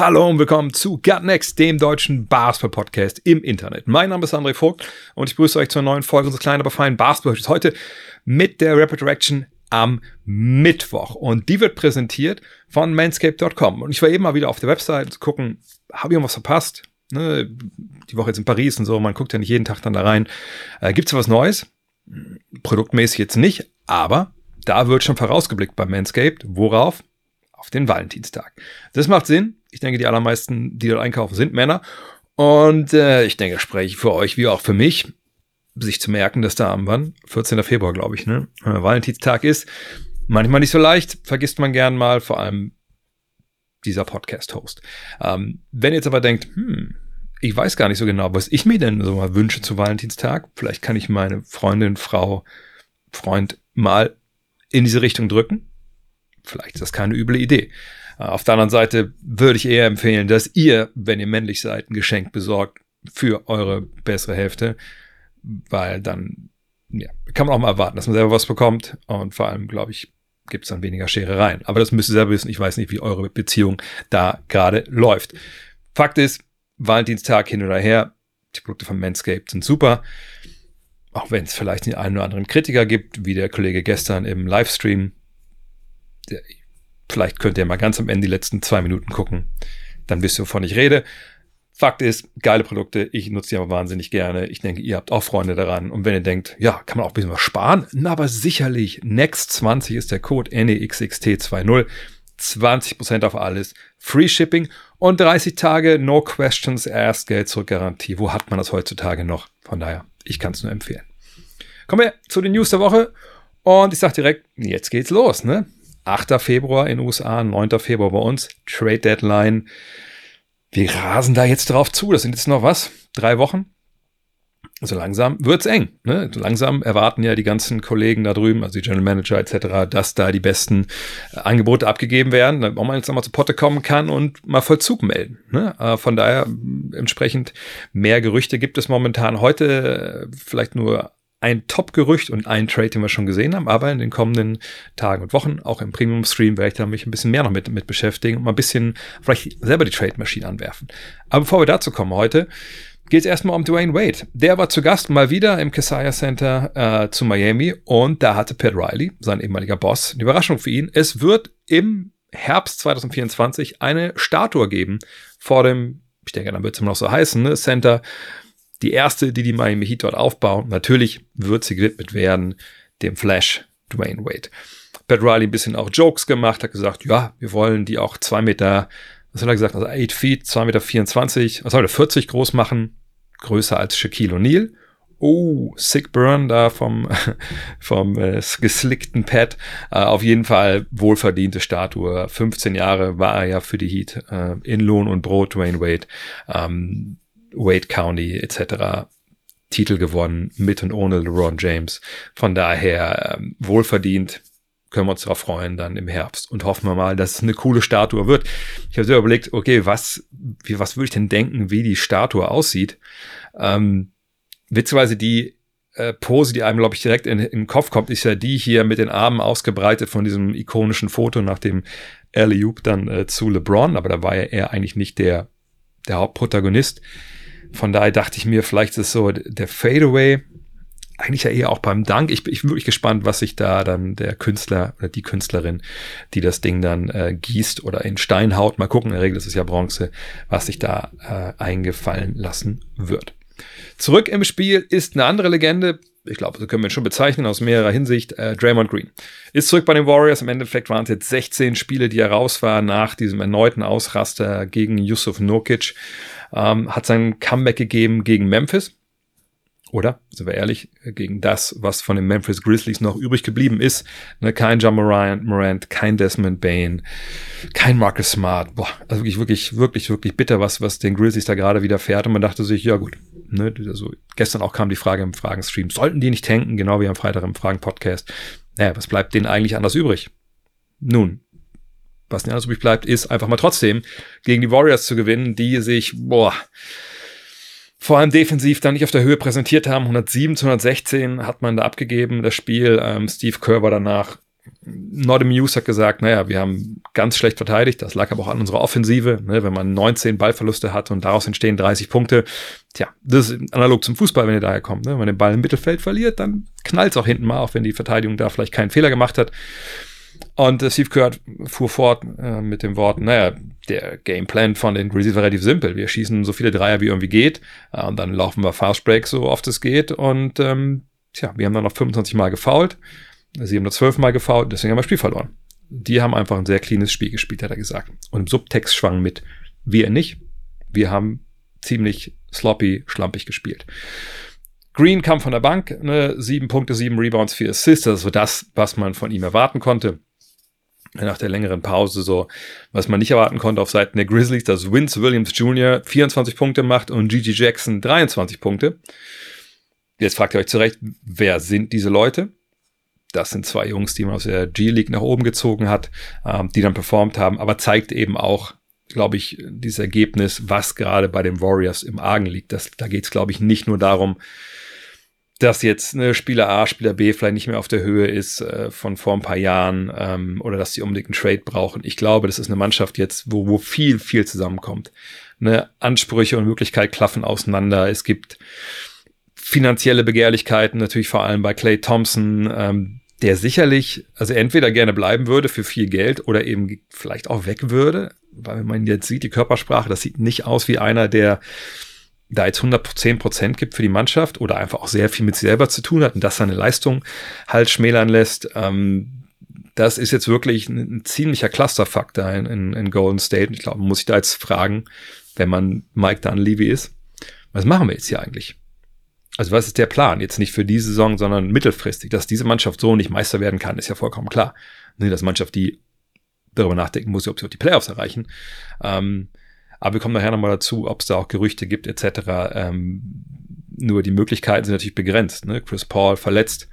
Hallo und willkommen zu Gut Next, dem deutschen Basketball-Podcast im Internet. Mein Name ist André Vogt und ich begrüße euch zur neuen Folge unseres kleinen, aber feinen basketball Heute mit der Rapid Reaction am Mittwoch. Und die wird präsentiert von manscape.com. Und ich war eben mal wieder auf der Website zu gucken, habe ich irgendwas verpasst? Ne, die Woche jetzt in Paris und so, man guckt ja nicht jeden Tag dann da rein. Äh, Gibt es was Neues? Produktmäßig jetzt nicht, aber da wird schon vorausgeblickt bei Manscaped. Worauf? Auf den Valentinstag. Das macht Sinn. Ich denke, die allermeisten, die dort einkaufen, sind Männer. Und äh, ich denke, spreche ich für euch wie auch für mich, sich zu merken, dass da am wann? 14. Februar, glaube ich, ne? Äh, Valentinstag ist. Manchmal nicht so leicht, vergisst man gern mal, vor allem dieser Podcast-Host. Ähm, wenn ihr jetzt aber denkt, hm, ich weiß gar nicht so genau, was ich mir denn so mal wünsche zu Valentinstag, vielleicht kann ich meine Freundin, Frau, Freund mal in diese Richtung drücken. Vielleicht ist das keine üble Idee. Äh, Auf der anderen Seite würde ich eher empfehlen, dass ihr, wenn ihr männlich seid, ein Geschenk besorgt für eure bessere Hälfte, weil dann ja, kann man auch mal erwarten, dass man selber was bekommt und vor allem, glaube ich, gibt es dann weniger Scherereien. Aber das müsst ihr selber wissen. Ich weiß nicht, wie eure Beziehung da gerade läuft. Fakt ist, Valentinstag hin oder her, die Produkte von Manscaped sind super. Auch wenn es vielleicht den einen oder anderen Kritiker gibt, wie der Kollege gestern im Livestream. Vielleicht könnt ihr mal ganz am Ende die letzten zwei Minuten gucken. Dann wisst ihr, wovon ich rede. Fakt ist, geile Produkte. Ich nutze die aber wahnsinnig gerne. Ich denke, ihr habt auch Freunde daran. Und wenn ihr denkt, ja, kann man auch ein bisschen was sparen? Na, aber sicherlich. Next20 ist der Code E NEXXT20. 20% auf alles. Free Shipping und 30 Tage No Questions Asked Geld zurück Garantie. Wo hat man das heutzutage noch? Von daher, ich kann es nur empfehlen. Kommen wir zu den News der Woche. Und ich sage direkt, jetzt geht's los. Ne? 8. Februar in den USA, 9. Februar bei uns. Trade Deadline. Wir rasen da jetzt drauf zu. Das sind jetzt noch was? Drei Wochen? So langsam wird's eng. Ne? So langsam erwarten ja die ganzen Kollegen da drüben, also die General Manager etc., dass da die besten äh, Angebote abgegeben werden, damit man jetzt nochmal zu Potte kommen kann und mal Vollzug melden. Ne? Äh, von daher entsprechend mehr Gerüchte gibt es momentan. Heute äh, vielleicht nur ein Top-Gerücht und ein Trade, den wir schon gesehen haben, aber in den kommenden Tagen und Wochen, auch im Premium-Stream, werde ich da mich ein bisschen mehr noch mit, mit beschäftigen und mal ein bisschen vielleicht selber die Trade-Maschine anwerfen. Aber bevor wir dazu kommen heute, geht es erstmal um Dwayne Wade. Der war zu Gast mal wieder im Kaseya Center äh, zu Miami und da hatte Pat Riley, sein ehemaliger Boss, eine Überraschung für ihn. Es wird im Herbst 2024 eine Statue geben vor dem, ich denke, dann wird es immer noch so heißen, ne, Center. Die erste, die die Miami Heat dort aufbauen. Natürlich wird sie gewidmet werden dem Flash Dwayne Wade. Pat Riley ein bisschen auch Jokes gemacht, hat gesagt, ja, wir wollen die auch zwei Meter, was hat er gesagt, also 8 Feet, 2 Meter 24, was soll er, 40 groß machen, größer als Shaquille O'Neal. Oh, Sick Burn da vom, vom äh, geslickten Pad. Äh, auf jeden Fall wohlverdiente Statue. 15 Jahre war er ja für die Heat äh, in Lohn und Brot, Dwayne Wade. Ähm, Wade County etc. Titel gewonnen, mit und ohne LeBron James. Von daher ähm, wohlverdient, können wir uns darauf freuen dann im Herbst und hoffen wir mal, dass es eine coole Statue wird. Ich habe sehr überlegt, okay, was, wie, was würde ich denn denken, wie die Statue aussieht? Ähm, witzigerweise die äh, Pose, die einem, glaube ich, direkt in, in den Kopf kommt, ist ja die hier mit den Armen ausgebreitet von diesem ikonischen Foto nach dem alley dann äh, zu LeBron, aber da war ja er eigentlich nicht der, der Hauptprotagonist. Von daher dachte ich mir, vielleicht ist so der Fadeaway, eigentlich ja eher auch beim Dank. Ich, ich bin wirklich gespannt, was sich da dann der Künstler oder die Künstlerin, die das Ding dann äh, gießt oder in Stein haut, mal gucken, in der Regel ist es ja Bronze, was sich da äh, eingefallen lassen wird. Zurück im Spiel ist eine andere Legende, ich glaube, so können wir ihn schon bezeichnen aus mehrerer Hinsicht, äh, Draymond Green. Ist zurück bei den Warriors, im Endeffekt waren es jetzt 16 Spiele, die er raus war nach diesem erneuten Ausraster gegen Yusuf Nurkic. Ähm, hat sein Comeback gegeben gegen Memphis, oder, sind wir ehrlich, gegen das, was von den Memphis Grizzlies noch übrig geblieben ist. Ne, kein John Morant, kein Desmond Bain, kein Marcus Smart. Boah, also wirklich, wirklich, wirklich, wirklich bitter, was, was den Grizzlies da gerade wieder fährt. Und man dachte sich, ja gut, Ne? Also gestern auch kam die Frage im Fragenstream, sollten die nicht tanken, genau wie am Freitag im Fragen-Podcast. Naja, was bleibt denen eigentlich anders übrig? Nun, was nicht anders übrig bleibt, ist einfach mal trotzdem gegen die Warriors zu gewinnen, die sich, boah, vor allem defensiv dann nicht auf der Höhe präsentiert haben. 107 zu 116 hat man da abgegeben, das Spiel. Ähm, Steve Kerr war danach not amused, hat gesagt, naja, wir haben ganz schlecht verteidigt. Das lag aber auch an unserer Offensive. Ne? Wenn man 19 Ballverluste hat und daraus entstehen 30 Punkte. Tja, das ist analog zum Fußball, wenn ihr daher kommt. Ne? Wenn man den Ball im Mittelfeld verliert, dann knallt es auch hinten mal, auch wenn die Verteidigung da vielleicht keinen Fehler gemacht hat. Und äh, Steve Kerr fuhr fort äh, mit dem Wort, naja, der Gameplan von den Grizzlies war relativ simpel. Wir schießen so viele Dreier wie irgendwie geht äh, und dann laufen wir Fast Break so oft es geht und ähm, tja, wir haben dann noch 25 Mal gefoult. Sie haben nur 12 Mal gefoult, deswegen haben wir Spiel verloren. Die haben einfach ein sehr cleanes Spiel gespielt, hat er gesagt. Und im Subtext schwang mit, wir nicht. Wir haben ziemlich sloppy, schlampig gespielt. Green kam von der Bank, ne, sieben Punkte, sieben Rebounds, vier Assists, das war das, was man von ihm erwarten konnte nach der längeren Pause so, was man nicht erwarten konnte auf Seiten der Grizzlies, dass Vince Williams Jr. 24 Punkte macht und Gigi Jackson 23 Punkte. Jetzt fragt ihr euch zurecht, wer sind diese Leute? Das sind zwei Jungs, die man aus der G-League nach oben gezogen hat, ähm, die dann performt haben, aber zeigt eben auch, glaube ich, dieses Ergebnis, was gerade bei den Warriors im Argen liegt. Das, da geht es, glaube ich, nicht nur darum, dass jetzt ne, Spieler A, Spieler B vielleicht nicht mehr auf der Höhe ist äh, von vor ein paar Jahren ähm, oder dass sie unbedingt einen Trade brauchen. Ich glaube, das ist eine Mannschaft jetzt, wo, wo viel, viel zusammenkommt. Ne, Ansprüche und Möglichkeit klaffen auseinander. Es gibt finanzielle Begehrlichkeiten, natürlich vor allem bei Clay Thompson, ähm, der sicherlich, also entweder gerne bleiben würde für viel Geld oder eben vielleicht auch weg würde. Weil wenn man jetzt sieht, die Körpersprache, das sieht nicht aus wie einer, der da jetzt 110 Prozent gibt für die Mannschaft oder einfach auch sehr viel mit sich selber zu tun hat und das seine Leistung halt schmälern lässt. Ähm, das ist jetzt wirklich ein, ein ziemlicher Clusterfaktor in, in, in, Golden State. Ich glaube, man muss sich da jetzt fragen, wenn man Mike Dunleavy ist, was machen wir jetzt hier eigentlich? Also was ist der Plan? Jetzt nicht für diese Saison, sondern mittelfristig. Dass diese Mannschaft so nicht Meister werden kann, ist ja vollkommen klar. Nee, dass Mannschaft, die darüber nachdenken muss, ob sie auch die Playoffs erreichen. Ähm, aber wir kommen nachher nochmal dazu, ob es da auch Gerüchte gibt etc. Ähm, nur die Möglichkeiten sind natürlich begrenzt. Ne? Chris Paul verletzt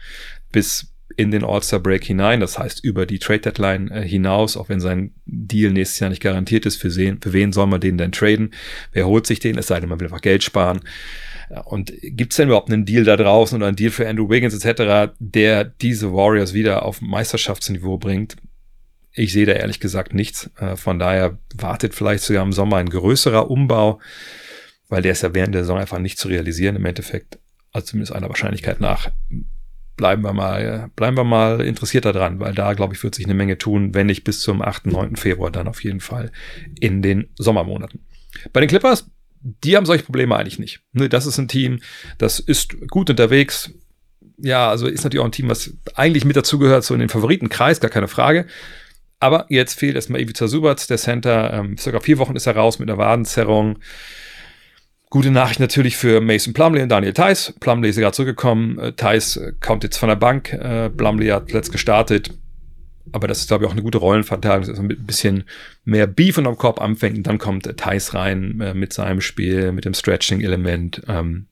bis in den All-Star-Break hinein, das heißt über die Trade-Deadline äh, hinaus, auch wenn sein Deal nächstes Jahr nicht garantiert ist, für, sehen, für wen soll man den denn traden? Wer holt sich den? Es sei denn, man will einfach Geld sparen. Und gibt es denn überhaupt einen Deal da draußen oder einen Deal für Andrew Wiggins etc., der diese Warriors wieder auf Meisterschaftsniveau bringt? Ich sehe da ehrlich gesagt nichts. Äh, von daher wartet vielleicht sogar im Sommer ein größerer Umbau, weil der ist ja während der Saison einfach nicht zu realisieren im Endeffekt. Also zumindest einer Wahrscheinlichkeit nach. Bleiben wir mal, bleiben wir mal interessiert daran, weil da, glaube ich, wird sich eine Menge tun, wenn nicht bis zum 8., 9. Februar, dann auf jeden Fall in den Sommermonaten. Bei den Clippers, die haben solche Probleme eigentlich nicht. Ne, das ist ein Team, das ist gut unterwegs. Ja, also ist natürlich auch ein Team, was eigentlich mit dazugehört, so in den Favoritenkreis, gar keine Frage. Aber jetzt fehlt erstmal Ivica Subac, der Center. Ähm, circa vier Wochen ist er raus mit einer Wadenzerrung. Gute Nachricht natürlich für Mason Plumley und Daniel Theiss. Plumley ist gerade zurückgekommen. Äh, Theiss äh, kommt jetzt von der Bank. Äh, Plumley hat letzt gestartet. Aber das ist, glaube ich, auch eine gute Rollenverteilung, dass er mit ein bisschen mehr Beef unterm Korb anfängt. Und dann kommt äh, Theiss rein äh, mit seinem Spiel, mit dem Stretching-Element. Ähm,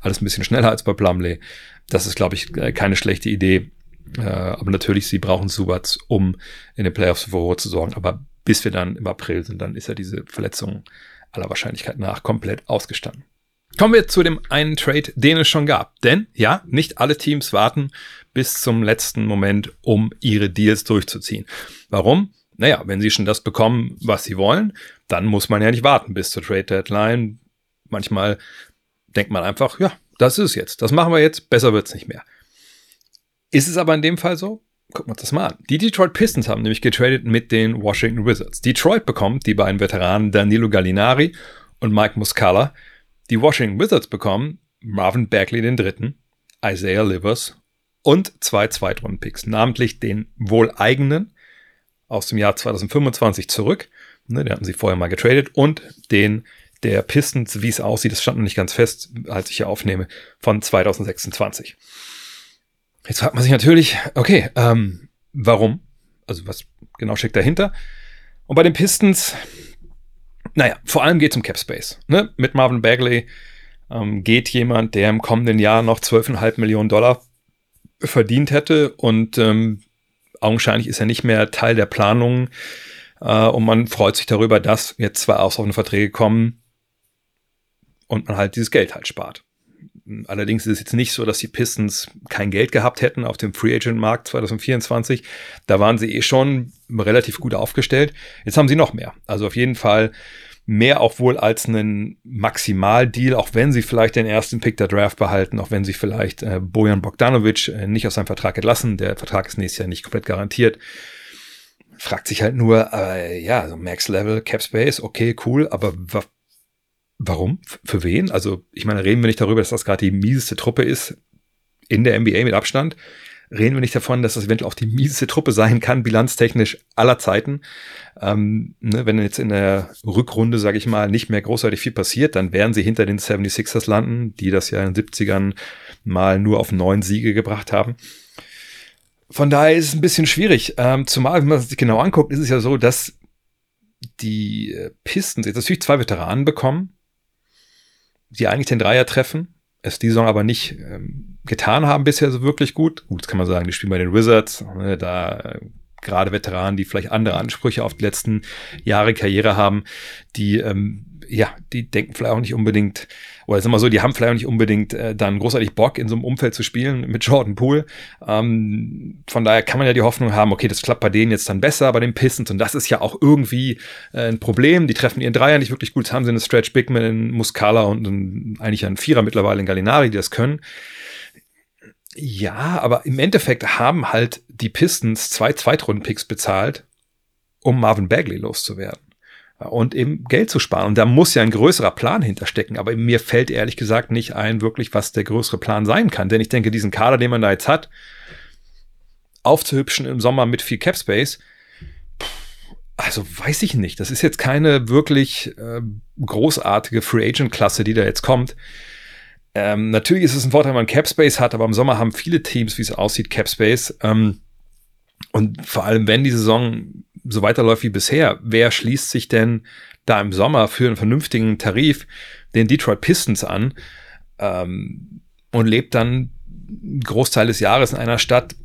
alles ein bisschen schneller als bei Plumley. Das ist, glaube ich, äh, keine schlechte Idee. Äh, aber natürlich, sie brauchen Subats, um in den Playoffs für Ruhe zu sorgen. Aber bis wir dann im April sind, dann ist ja diese Verletzung aller Wahrscheinlichkeit nach komplett ausgestanden. Kommen wir zu dem einen Trade, den es schon gab. Denn ja, nicht alle Teams warten bis zum letzten Moment, um ihre Deals durchzuziehen. Warum? Naja, wenn sie schon das bekommen, was sie wollen, dann muss man ja nicht warten bis zur Trade Deadline. Manchmal denkt man einfach, ja, das ist es jetzt. Das machen wir jetzt. Besser wird's nicht mehr. Ist es aber in dem Fall so? Gucken wir uns das mal an. Die Detroit Pistons haben nämlich getradet mit den Washington Wizards. Detroit bekommt die beiden Veteranen Danilo Gallinari und Mike Muscala. Die Washington Wizards bekommen Marvin Bagley den Dritten, Isaiah Livers und zwei Zweitrunden-Picks, namentlich den wohl eigenen aus dem Jahr 2025 zurück. Ne, den hatten sie vorher mal getradet und den der Pistons, wie es aussieht, das stand noch nicht ganz fest, als ich hier aufnehme, von 2026. Jetzt fragt man sich natürlich, okay, ähm, warum? Also was genau steckt dahinter? Und bei den Pistons, naja, vor allem geht es um Cap Space. Ne? Mit Marvin Bagley ähm, geht jemand, der im kommenden Jahr noch 12,5 Millionen Dollar verdient hätte und ähm, augenscheinlich ist er nicht mehr Teil der Planung äh, und man freut sich darüber, dass jetzt zwei auslaufende Verträge kommen und man halt dieses Geld halt spart. Allerdings ist es jetzt nicht so, dass die Pistons kein Geld gehabt hätten auf dem Free Agent Markt 2024. Da waren sie eh schon relativ gut aufgestellt. Jetzt haben sie noch mehr. Also auf jeden Fall mehr auch wohl als einen Maximaldeal, auch wenn sie vielleicht den ersten Pick der Draft behalten, auch wenn sie vielleicht äh, Bojan Bogdanovic äh, nicht aus seinem Vertrag entlassen. Der Vertrag ist nächstes Jahr nicht komplett garantiert. Fragt sich halt nur, äh, ja, so Max Level, Cap Space, okay, cool, aber Warum? Für wen? Also, ich meine, reden wir nicht darüber, dass das gerade die mieseste Truppe ist in der NBA mit Abstand. Reden wir nicht davon, dass das eventuell auch die mieseste Truppe sein kann, bilanztechnisch aller Zeiten. Ähm, ne, wenn jetzt in der Rückrunde, sage ich mal, nicht mehr großartig viel passiert, dann werden sie hinter den 76ers landen, die das ja in den 70ern mal nur auf neun Siege gebracht haben. Von daher ist es ein bisschen schwierig. Ähm, zumal, wenn man sich genau anguckt, ist es ja so, dass die Pistons jetzt natürlich zwei Veteranen bekommen, die eigentlich den Dreier treffen, es die Saison aber nicht ähm, getan haben bisher so wirklich gut. Gut, das kann man sagen, die spielen bei den Wizards, ne, da äh, gerade Veteranen, die vielleicht andere Ansprüche auf die letzten Jahre Karriere haben, die ähm, ja, die denken vielleicht auch nicht unbedingt, oder sagen wir so, die haben vielleicht auch nicht unbedingt äh, dann großartig Bock, in so einem Umfeld zu spielen mit Jordan Poole. Ähm, von daher kann man ja die Hoffnung haben, okay, das klappt bei denen jetzt dann besser, bei den Pistons. Und das ist ja auch irgendwie äh, ein Problem. Die treffen ihren Dreier nicht wirklich gut. Haben sie einen Stretch Bigman in Muscala und einen, eigentlich einen Vierer mittlerweile in Gallinari, die das können. Ja, aber im Endeffekt haben halt die Pistons zwei Zweitrunden-Picks bezahlt, um Marvin Bagley loszuwerden und eben Geld zu sparen. Und da muss ja ein größerer Plan hinterstecken. Aber mir fällt ehrlich gesagt nicht ein, wirklich, was der größere Plan sein kann. Denn ich denke, diesen Kader, den man da jetzt hat, aufzuhübschen im Sommer mit viel Cap Space, also weiß ich nicht. Das ist jetzt keine wirklich äh, großartige Free Agent Klasse, die da jetzt kommt. Ähm, natürlich ist es ein Vorteil, wenn man Cap Space hat, aber im Sommer haben viele Teams, wie es aussieht, Cap Space. Ähm, und vor allem, wenn die Saison so weiterläuft wie bisher, wer schließt sich denn da im Sommer für einen vernünftigen Tarif den Detroit Pistons an ähm, und lebt dann einen Großteil des Jahres in einer Stadt?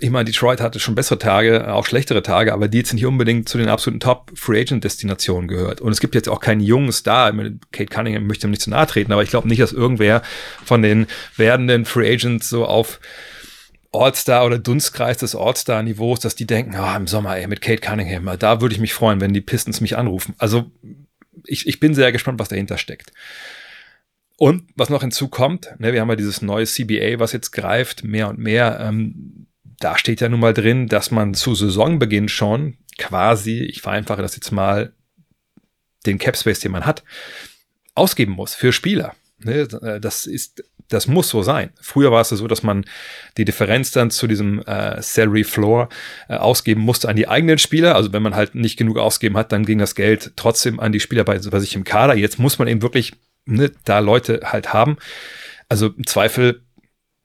Ich meine, Detroit hatte schon bessere Tage, auch schlechtere Tage, aber die jetzt nicht unbedingt zu den absoluten Top Free Agent Destinationen gehört. Und es gibt jetzt auch keinen jungen Star. Kate Cunningham möchte ihm nicht zu nahe treten, aber ich glaube nicht, dass irgendwer von den werdenden Free Agents so auf All-Star oder Dunstkreis des All-Star-Niveaus, dass die denken, ah, im Sommer, ey, mit Kate Cunningham, da würde ich mich freuen, wenn die Pistons mich anrufen. Also ich, ich bin sehr gespannt, was dahinter steckt. Und was noch hinzukommt, ne, wir haben ja dieses neue CBA, was jetzt greift, mehr und mehr. Ähm, da steht ja nun mal drin, dass man zu Saisonbeginn schon quasi, ich vereinfache das jetzt mal, den Cap Space, den man hat, ausgeben muss für Spieler. Ne, das ist das muss so sein. Früher war es so, dass man die Differenz dann zu diesem äh, Salary Floor äh, ausgeben musste an die eigenen Spieler. Also wenn man halt nicht genug ausgeben hat, dann ging das Geld trotzdem an die Spieler bei, bei sich im Kader. Jetzt muss man eben wirklich ne, da Leute halt haben. Also im Zweifel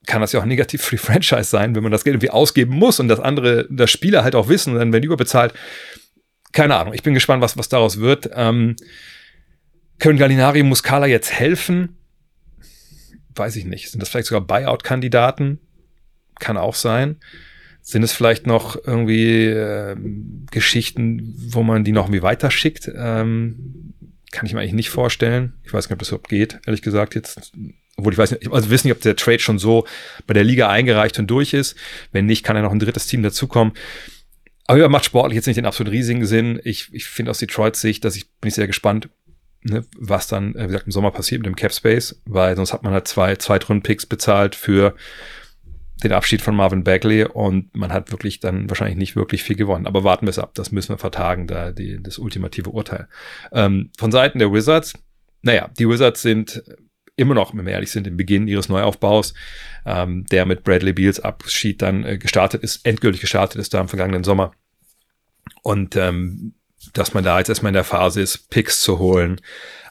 kann das ja auch negativ für die Franchise sein, wenn man das Geld irgendwie ausgeben muss und das andere, das Spieler halt auch wissen und dann werden die überbezahlt. Keine Ahnung. Ich bin gespannt, was, was daraus wird. Ähm, können Gallinari Muscala jetzt helfen? Weiß ich nicht, sind das vielleicht sogar Buyout-Kandidaten? Kann auch sein. Sind es vielleicht noch irgendwie äh, Geschichten, wo man die noch irgendwie weiterschickt? Ähm, kann ich mir eigentlich nicht vorstellen. Ich weiß nicht, ob das überhaupt geht, ehrlich gesagt jetzt. Obwohl ich weiß nicht, also wissen nicht, ob der Trade schon so bei der Liga eingereicht und durch ist. Wenn nicht, kann ja noch ein drittes Team dazukommen. Aber ja, macht sportlich jetzt nicht den absolut riesigen Sinn. Ich, ich finde aus Detroits Sicht, dass ich bin ich sehr gespannt, ne, was dann, äh, wie gesagt, im Sommer passiert mit dem Cap Space, weil sonst hat man halt zwei Zweitrunden-Picks bezahlt für den Abschied von Marvin Bagley und man hat wirklich dann wahrscheinlich nicht wirklich viel gewonnen. Aber warten wir es ab, das müssen wir vertagen, da die, das ultimative Urteil. Ähm, von Seiten der Wizards, naja, die Wizards sind immer noch, wenn wir ehrlich sind, im Beginn ihres Neuaufbaus, ähm, der mit Bradley Beals Abschied dann äh, gestartet ist, endgültig gestartet ist da im vergangenen Sommer. Und ähm, dass man da jetzt erstmal in der Phase ist, Picks zu holen.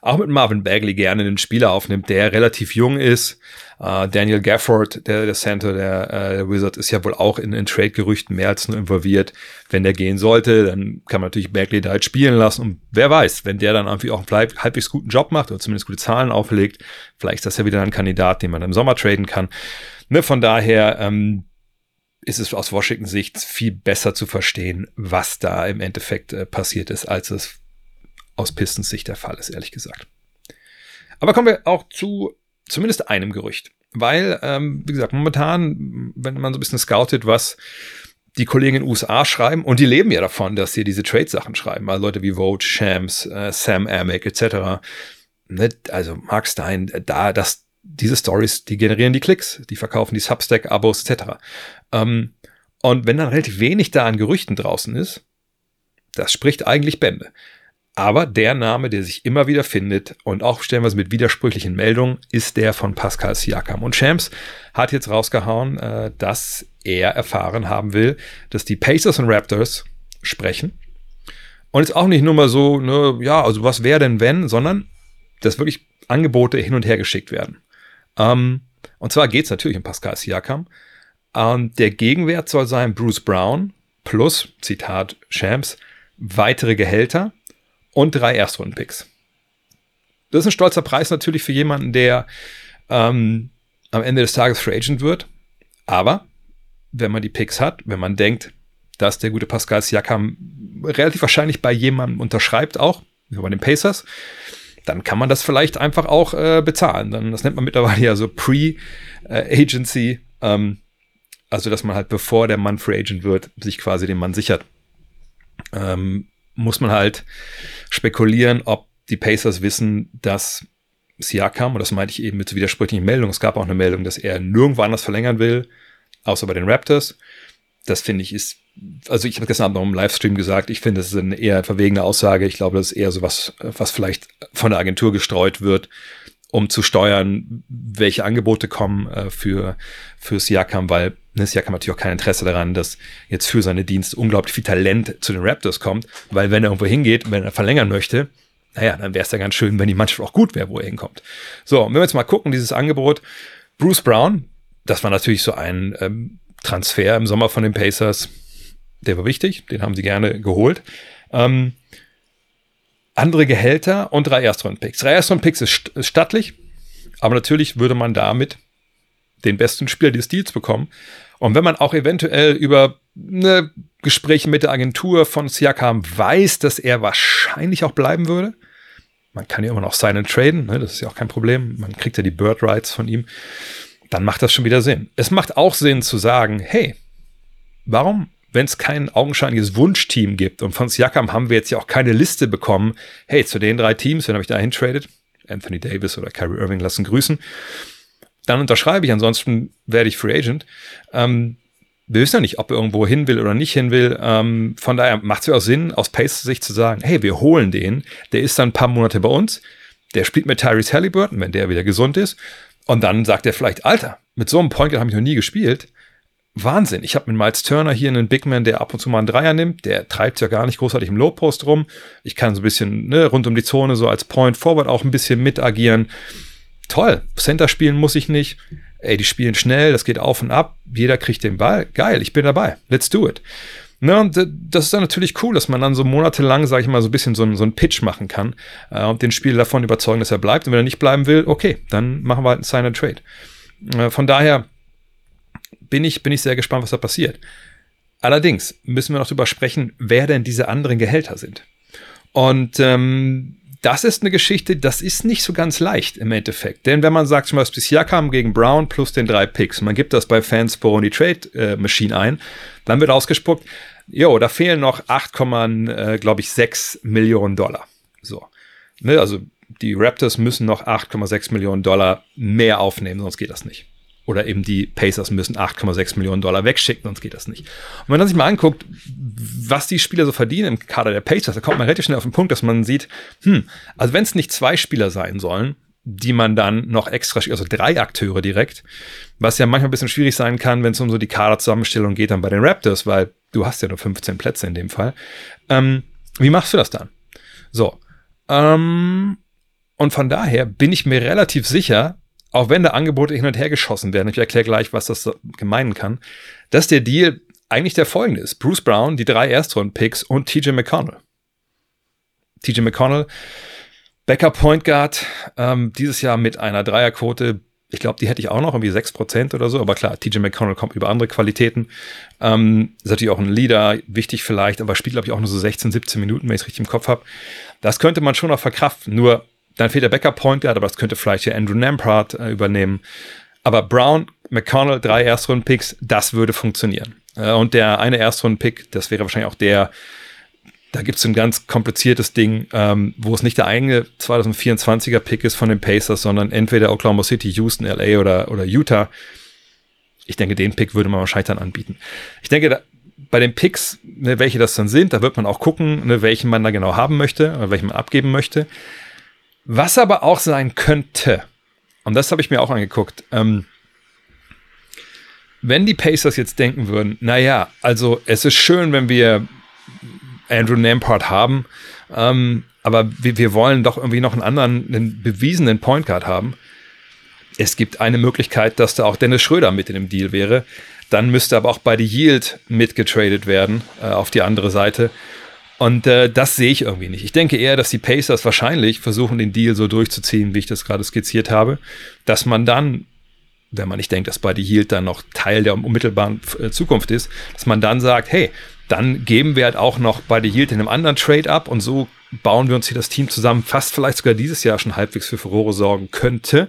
Auch mit Marvin Bagley gerne einen Spieler aufnimmt, der relativ jung ist. Uh, Daniel Gafford, der, der Center der, äh, der Wizards, ist ja wohl auch in, in Trade-Gerüchten mehr als nur involviert. Wenn der gehen sollte, dann kann man natürlich Bagley da halt spielen lassen. Und wer weiß, wenn der dann irgendwie auch einen halbwegs guten Job macht oder zumindest gute Zahlen auflegt, vielleicht ist das ja wieder ein Kandidat, den man im Sommer traden kann. Ne, von daher, ähm, ist es aus Washington Sicht viel besser zu verstehen, was da im Endeffekt äh, passiert ist, als es aus Pistons Sicht der Fall ist, ehrlich gesagt. Aber kommen wir auch zu zumindest einem Gerücht. Weil, ähm, wie gesagt, momentan, wenn man so ein bisschen scoutet, was die Kollegen in den USA schreiben, und die leben ja davon, dass sie diese Trade-Sachen schreiben, also Leute wie Vogue, Shams, äh, Sam Amick etc. Ne? Also Mark Stein, da, das, diese Stories, die generieren die Klicks, die verkaufen die Substack-Abos etc. Ähm, und wenn dann relativ wenig da an Gerüchten draußen ist, das spricht eigentlich Bände. Aber der Name, der sich immer wieder findet und auch stellenweise mit widersprüchlichen Meldungen, ist der von Pascal Siakam. Und Shams hat jetzt rausgehauen, äh, dass er erfahren haben will, dass die Pacers und Raptors sprechen. Und jetzt auch nicht nur mal so, ne, ja, also was wäre denn wenn, sondern dass wirklich Angebote hin und her geschickt werden. Ähm, und zwar geht es natürlich um Pascal Siakam. Ähm, der Gegenwert soll sein Bruce Brown plus, Zitat Shams, weitere Gehälter und drei Erstrundenpicks. Das ist ein stolzer Preis natürlich für jemanden, der ähm, am Ende des Tages Free Agent wird. Aber wenn man die Picks hat, wenn man denkt, dass der gute Pascal Siakam relativ wahrscheinlich bei jemandem unterschreibt, auch bei den Pacers, dann kann man das vielleicht einfach auch äh, bezahlen. Dann, das nennt man mittlerweile ja so Pre-Agency, ähm, also dass man halt bevor der Mann Free Agent wird, sich quasi den Mann sichert. Ähm, muss man halt spekulieren, ob die Pacers wissen, dass Siakam, und das meinte ich eben mit so widersprüchlichen Meldungen, es gab auch eine Meldung, dass er nirgendwo anders verlängern will, außer bei den Raptors. Das finde ich ist, also ich habe gestern Abend noch im Livestream gesagt, ich finde, das ist eine eher verwegene Aussage. Ich glaube, das ist eher so was, was vielleicht von der Agentur gestreut wird, um zu steuern, welche Angebote kommen äh, für, für Siakam, weil ne, Siakam natürlich auch kein Interesse daran, dass jetzt für seine Dienste unglaublich viel Talent zu den Raptors kommt, weil wenn er irgendwo hingeht, wenn er verlängern möchte, naja, dann wäre es ja ganz schön, wenn die Mannschaft auch gut wäre, wo er hinkommt. So, wenn wir jetzt mal gucken, dieses Angebot, Bruce Brown, das war natürlich so ein ähm, Transfer im Sommer von den Pacers, der war wichtig, den haben sie gerne geholt. Ähm, andere Gehälter und drei Erstrunden-Picks. Drei Erstrunden-Picks ist, ist stattlich, aber natürlich würde man damit den besten Spieler des Deals bekommen. Und wenn man auch eventuell über eine Gespräche mit der Agentur von Siakam weiß, dass er wahrscheinlich auch bleiben würde, man kann ja immer noch sign and traden, ne, das ist ja auch kein Problem, man kriegt ja die Bird Rights von ihm, dann macht das schon wieder Sinn. Es macht auch Sinn zu sagen, hey, warum wenn es kein augenscheinliches Wunschteam gibt. Und von Siakam haben wir jetzt ja auch keine Liste bekommen. Hey, zu den drei Teams, wenn habe ich da hintradet? Anthony Davis oder Kyrie Irving lassen grüßen. Dann unterschreibe ich, ansonsten werde ich Free Agent. Ähm, wir wissen ja nicht, ob er irgendwo hin will oder nicht hin will. Ähm, von daher macht es ja auch Sinn, aus Pacers Sicht zu sagen, hey, wir holen den. Der ist dann ein paar Monate bei uns. Der spielt mit Tyrese Halliburton, wenn der wieder gesund ist. Und dann sagt er vielleicht, Alter, mit so einem Point habe ich noch nie gespielt. Wahnsinn. Ich habe mit Miles Turner hier einen Big Man, der ab und zu mal einen Dreier nimmt. Der treibt ja gar nicht großartig im Low Post rum. Ich kann so ein bisschen ne, rund um die Zone so als Point Forward auch ein bisschen mit agieren. Toll. Center spielen muss ich nicht. Ey, die spielen schnell, das geht auf und ab. Jeder kriegt den Ball. Geil, ich bin dabei. Let's do it. Ne, und das ist dann natürlich cool, dass man dann so monatelang, sage ich mal, so ein bisschen so, so einen Pitch machen kann äh, und den Spieler davon überzeugen, dass er bleibt. Und wenn er nicht bleiben will, okay, dann machen wir halt einen Sign and Trade. Äh, von daher, bin ich, bin ich sehr gespannt, was da passiert. Allerdings müssen wir noch darüber sprechen, wer denn diese anderen Gehälter sind. Und ähm, das ist eine Geschichte, das ist nicht so ganz leicht im Endeffekt. Denn wenn man sagt, zum Beispiel Siakam gegen Brown plus den drei Picks, man gibt das bei Fanspo und die Trade äh, Machine ein, dann wird ausgespuckt, jo, da fehlen noch 8, äh, glaube ich, 6 Millionen Dollar. So. Ne, also die Raptors müssen noch 8,6 Millionen Dollar mehr aufnehmen, sonst geht das nicht. Oder eben die Pacers müssen 8,6 Millionen Dollar wegschicken, sonst geht das nicht. Und wenn man sich mal anguckt, was die Spieler so verdienen im Kader der Pacers, da kommt man relativ schnell auf den Punkt, dass man sieht, hm, also wenn es nicht zwei Spieler sein sollen, die man dann noch extra, also drei Akteure direkt, was ja manchmal ein bisschen schwierig sein kann, wenn es um so die Kaderzusammenstellung geht dann bei den Raptors, weil du hast ja nur 15 Plätze in dem Fall. Ähm, Wie machst du das dann? So. Ähm, und von daher bin ich mir relativ sicher, auch wenn da Angebote hin und her geschossen werden, ich erkläre gleich, was das gemeinen kann, dass der Deal eigentlich der folgende ist. Bruce Brown, die drei Erstrunden-Picks und TJ McConnell. TJ McConnell, Backup Point Guard, ähm, dieses Jahr mit einer Dreierquote ich glaube, die hätte ich auch noch, irgendwie 6% oder so. Aber klar, TJ McConnell kommt über andere Qualitäten. Ähm, ist natürlich auch ein Leader, wichtig vielleicht, aber spielt, glaube ich, auch nur so 16, 17 Minuten, wenn ich es richtig im Kopf habe. Das könnte man schon noch verkraften. Nur dann fehlt der Backup-Point Guard, aber das könnte vielleicht ja Andrew Nampart äh, übernehmen. Aber Brown, McConnell, drei Erstrunden-Picks, das würde funktionieren. Äh, und der eine Erstrunden-Pick, das wäre wahrscheinlich auch der, da gibt es ein ganz kompliziertes Ding, ähm, wo es nicht der eigene 2024er Pick ist von den Pacers, sondern entweder Oklahoma City, Houston, LA oder, oder Utah. Ich denke, den Pick würde man wahrscheinlich dann anbieten. Ich denke, da, bei den Picks, ne, welche das dann sind, da wird man auch gucken, ne, welchen man da genau haben möchte, oder welchen man abgeben möchte. Was aber auch sein könnte, und das habe ich mir auch angeguckt, ähm, wenn die Pacers jetzt denken würden, naja, also es ist schön, wenn wir Andrew Nampart haben. Ähm, aber wir, wir wollen doch irgendwie noch einen anderen, einen bewiesenen Point Guard haben. Es gibt eine Möglichkeit, dass da auch Dennis Schröder mit in dem Deal wäre. Dann müsste aber auch bei die Yield mitgetradet werden äh, auf die andere Seite. Und äh, das sehe ich irgendwie nicht. Ich denke eher, dass die Pacers wahrscheinlich versuchen, den Deal so durchzuziehen, wie ich das gerade skizziert habe, dass man dann, wenn man nicht denkt, dass bei die Yield dann noch Teil der unmittelbaren äh, Zukunft ist, dass man dann sagt, hey, dann geben wir halt auch noch bei der Yield in einem anderen Trade ab und so bauen wir uns hier das Team zusammen, fast vielleicht sogar dieses Jahr schon halbwegs für Furore sorgen könnte.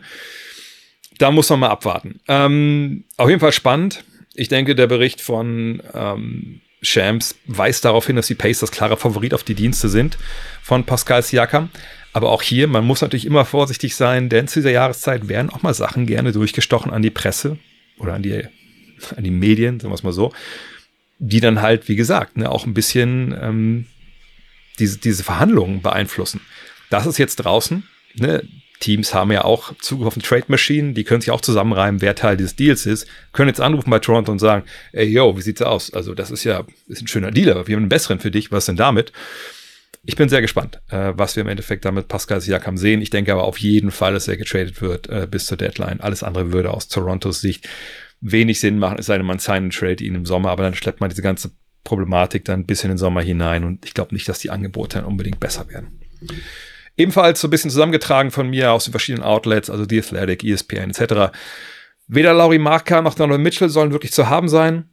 Da muss man mal abwarten. Ähm, auf jeden Fall spannend. Ich denke, der Bericht von ähm, Shams weist darauf hin, dass die Pacers klarer Favorit auf die Dienste sind von Pascal Siakam. Aber auch hier, man muss natürlich immer vorsichtig sein, denn zu dieser Jahreszeit werden auch mal Sachen gerne durchgestochen an die Presse oder an die, an die Medien, sagen wir es mal so die dann halt, wie gesagt, ne, auch ein bisschen ähm, diese, diese Verhandlungen beeinflussen. Das ist jetzt draußen. Ne? Teams haben ja auch Zugriff auf Trade Machine, die können sich auch zusammenreimen, wer Teil dieses Deals ist, können jetzt anrufen bei Toronto und sagen, ey, yo, wie sieht's aus? Also, das ist ja ist ein schöner Deal, aber wir haben einen besseren für dich, was denn damit? Ich bin sehr gespannt, äh, was wir im Endeffekt damit Pascal Siakam sehen. Ich denke aber auf jeden Fall, dass er getradet wird äh, bis zur Deadline. Alles andere würde aus Torontos Sicht wenig Sinn machen, es sei denn, man sign Trade ihn im Sommer, aber dann schleppt man diese ganze Problematik dann bis in den Sommer hinein und ich glaube nicht, dass die Angebote dann unbedingt besser werden. Ebenfalls so ein bisschen zusammengetragen von mir aus den verschiedenen Outlets, also The Athletic, ESPN etc. Weder Laurie Marker noch Donald Mitchell sollen wirklich zu haben sein.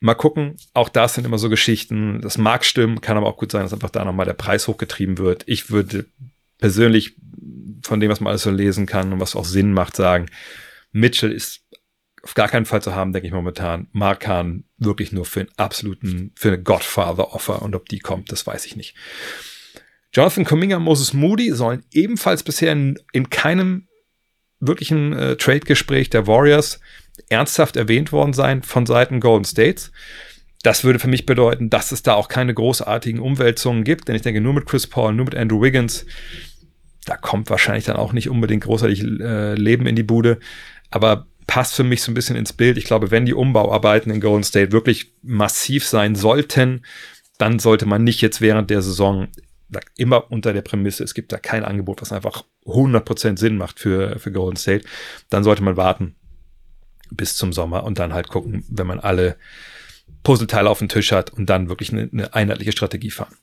Mal gucken, auch das sind immer so Geschichten. Das mag stimmen, kann aber auch gut sein, dass einfach da nochmal der Preis hochgetrieben wird. Ich würde persönlich von dem, was man alles so lesen kann und was auch Sinn macht, sagen, Mitchell ist auf gar keinen Fall zu haben, denke ich momentan. Markan wirklich nur für einen absoluten, für eine Godfather-Offer und ob die kommt, das weiß ich nicht. Jonathan Kuminga, Moses Moody sollen ebenfalls bisher in, in keinem wirklichen äh, Trade-Gespräch der Warriors ernsthaft erwähnt worden sein von Seiten Golden States. Das würde für mich bedeuten, dass es da auch keine großartigen Umwälzungen gibt, denn ich denke, nur mit Chris Paul, nur mit Andrew Wiggins, da kommt wahrscheinlich dann auch nicht unbedingt großartig äh, Leben in die Bude. Aber passt für mich so ein bisschen ins Bild. Ich glaube, wenn die Umbauarbeiten in Golden State wirklich massiv sein sollten, dann sollte man nicht jetzt während der Saison immer unter der Prämisse, es gibt da kein Angebot, was einfach 100% Sinn macht für, für Golden State, dann sollte man warten bis zum Sommer und dann halt gucken, wenn man alle Puzzleteile auf dem Tisch hat und dann wirklich eine, eine einheitliche Strategie fahren.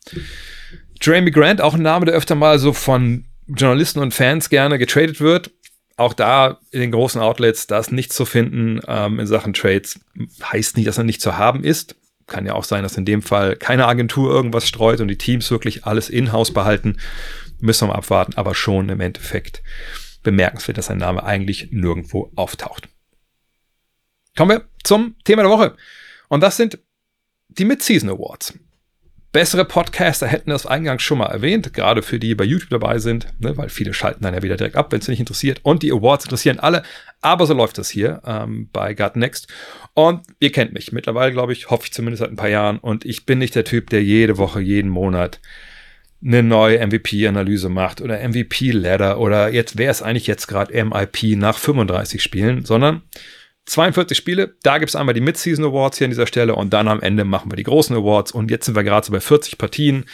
Jeremy Grant, auch ein Name, der öfter mal so von Journalisten und Fans gerne getradet wird auch da in den großen Outlets, da ist nichts zu finden ähm, in Sachen Trades. Heißt nicht, dass er nicht zu haben ist. Kann ja auch sein, dass in dem Fall keine Agentur irgendwas streut und die Teams wirklich alles in-house behalten. Müssen wir mal abwarten, aber schon im Endeffekt bemerkenswert, dass sein Name eigentlich nirgendwo auftaucht. Kommen wir zum Thema der Woche. Und das sind die Mid-Season Awards. Bessere Podcaster hätten das eingangs schon mal erwähnt, gerade für die bei YouTube dabei sind, ne, weil viele schalten dann ja wieder direkt ab, wenn es nicht interessiert. Und die Awards interessieren alle. Aber so läuft das hier ähm, bei Gut Next. Und ihr kennt mich mittlerweile, glaube ich, hoffe ich zumindest seit ein paar Jahren. Und ich bin nicht der Typ, der jede Woche, jeden Monat eine neue MVP-Analyse macht oder MVP-Ladder oder jetzt, wer ist eigentlich jetzt gerade MIP nach 35 Spielen, sondern 42 Spiele, da gibt es einmal die Mid-Season Awards hier an dieser Stelle und dann am Ende machen wir die großen Awards und jetzt sind wir gerade so bei 40 Partien.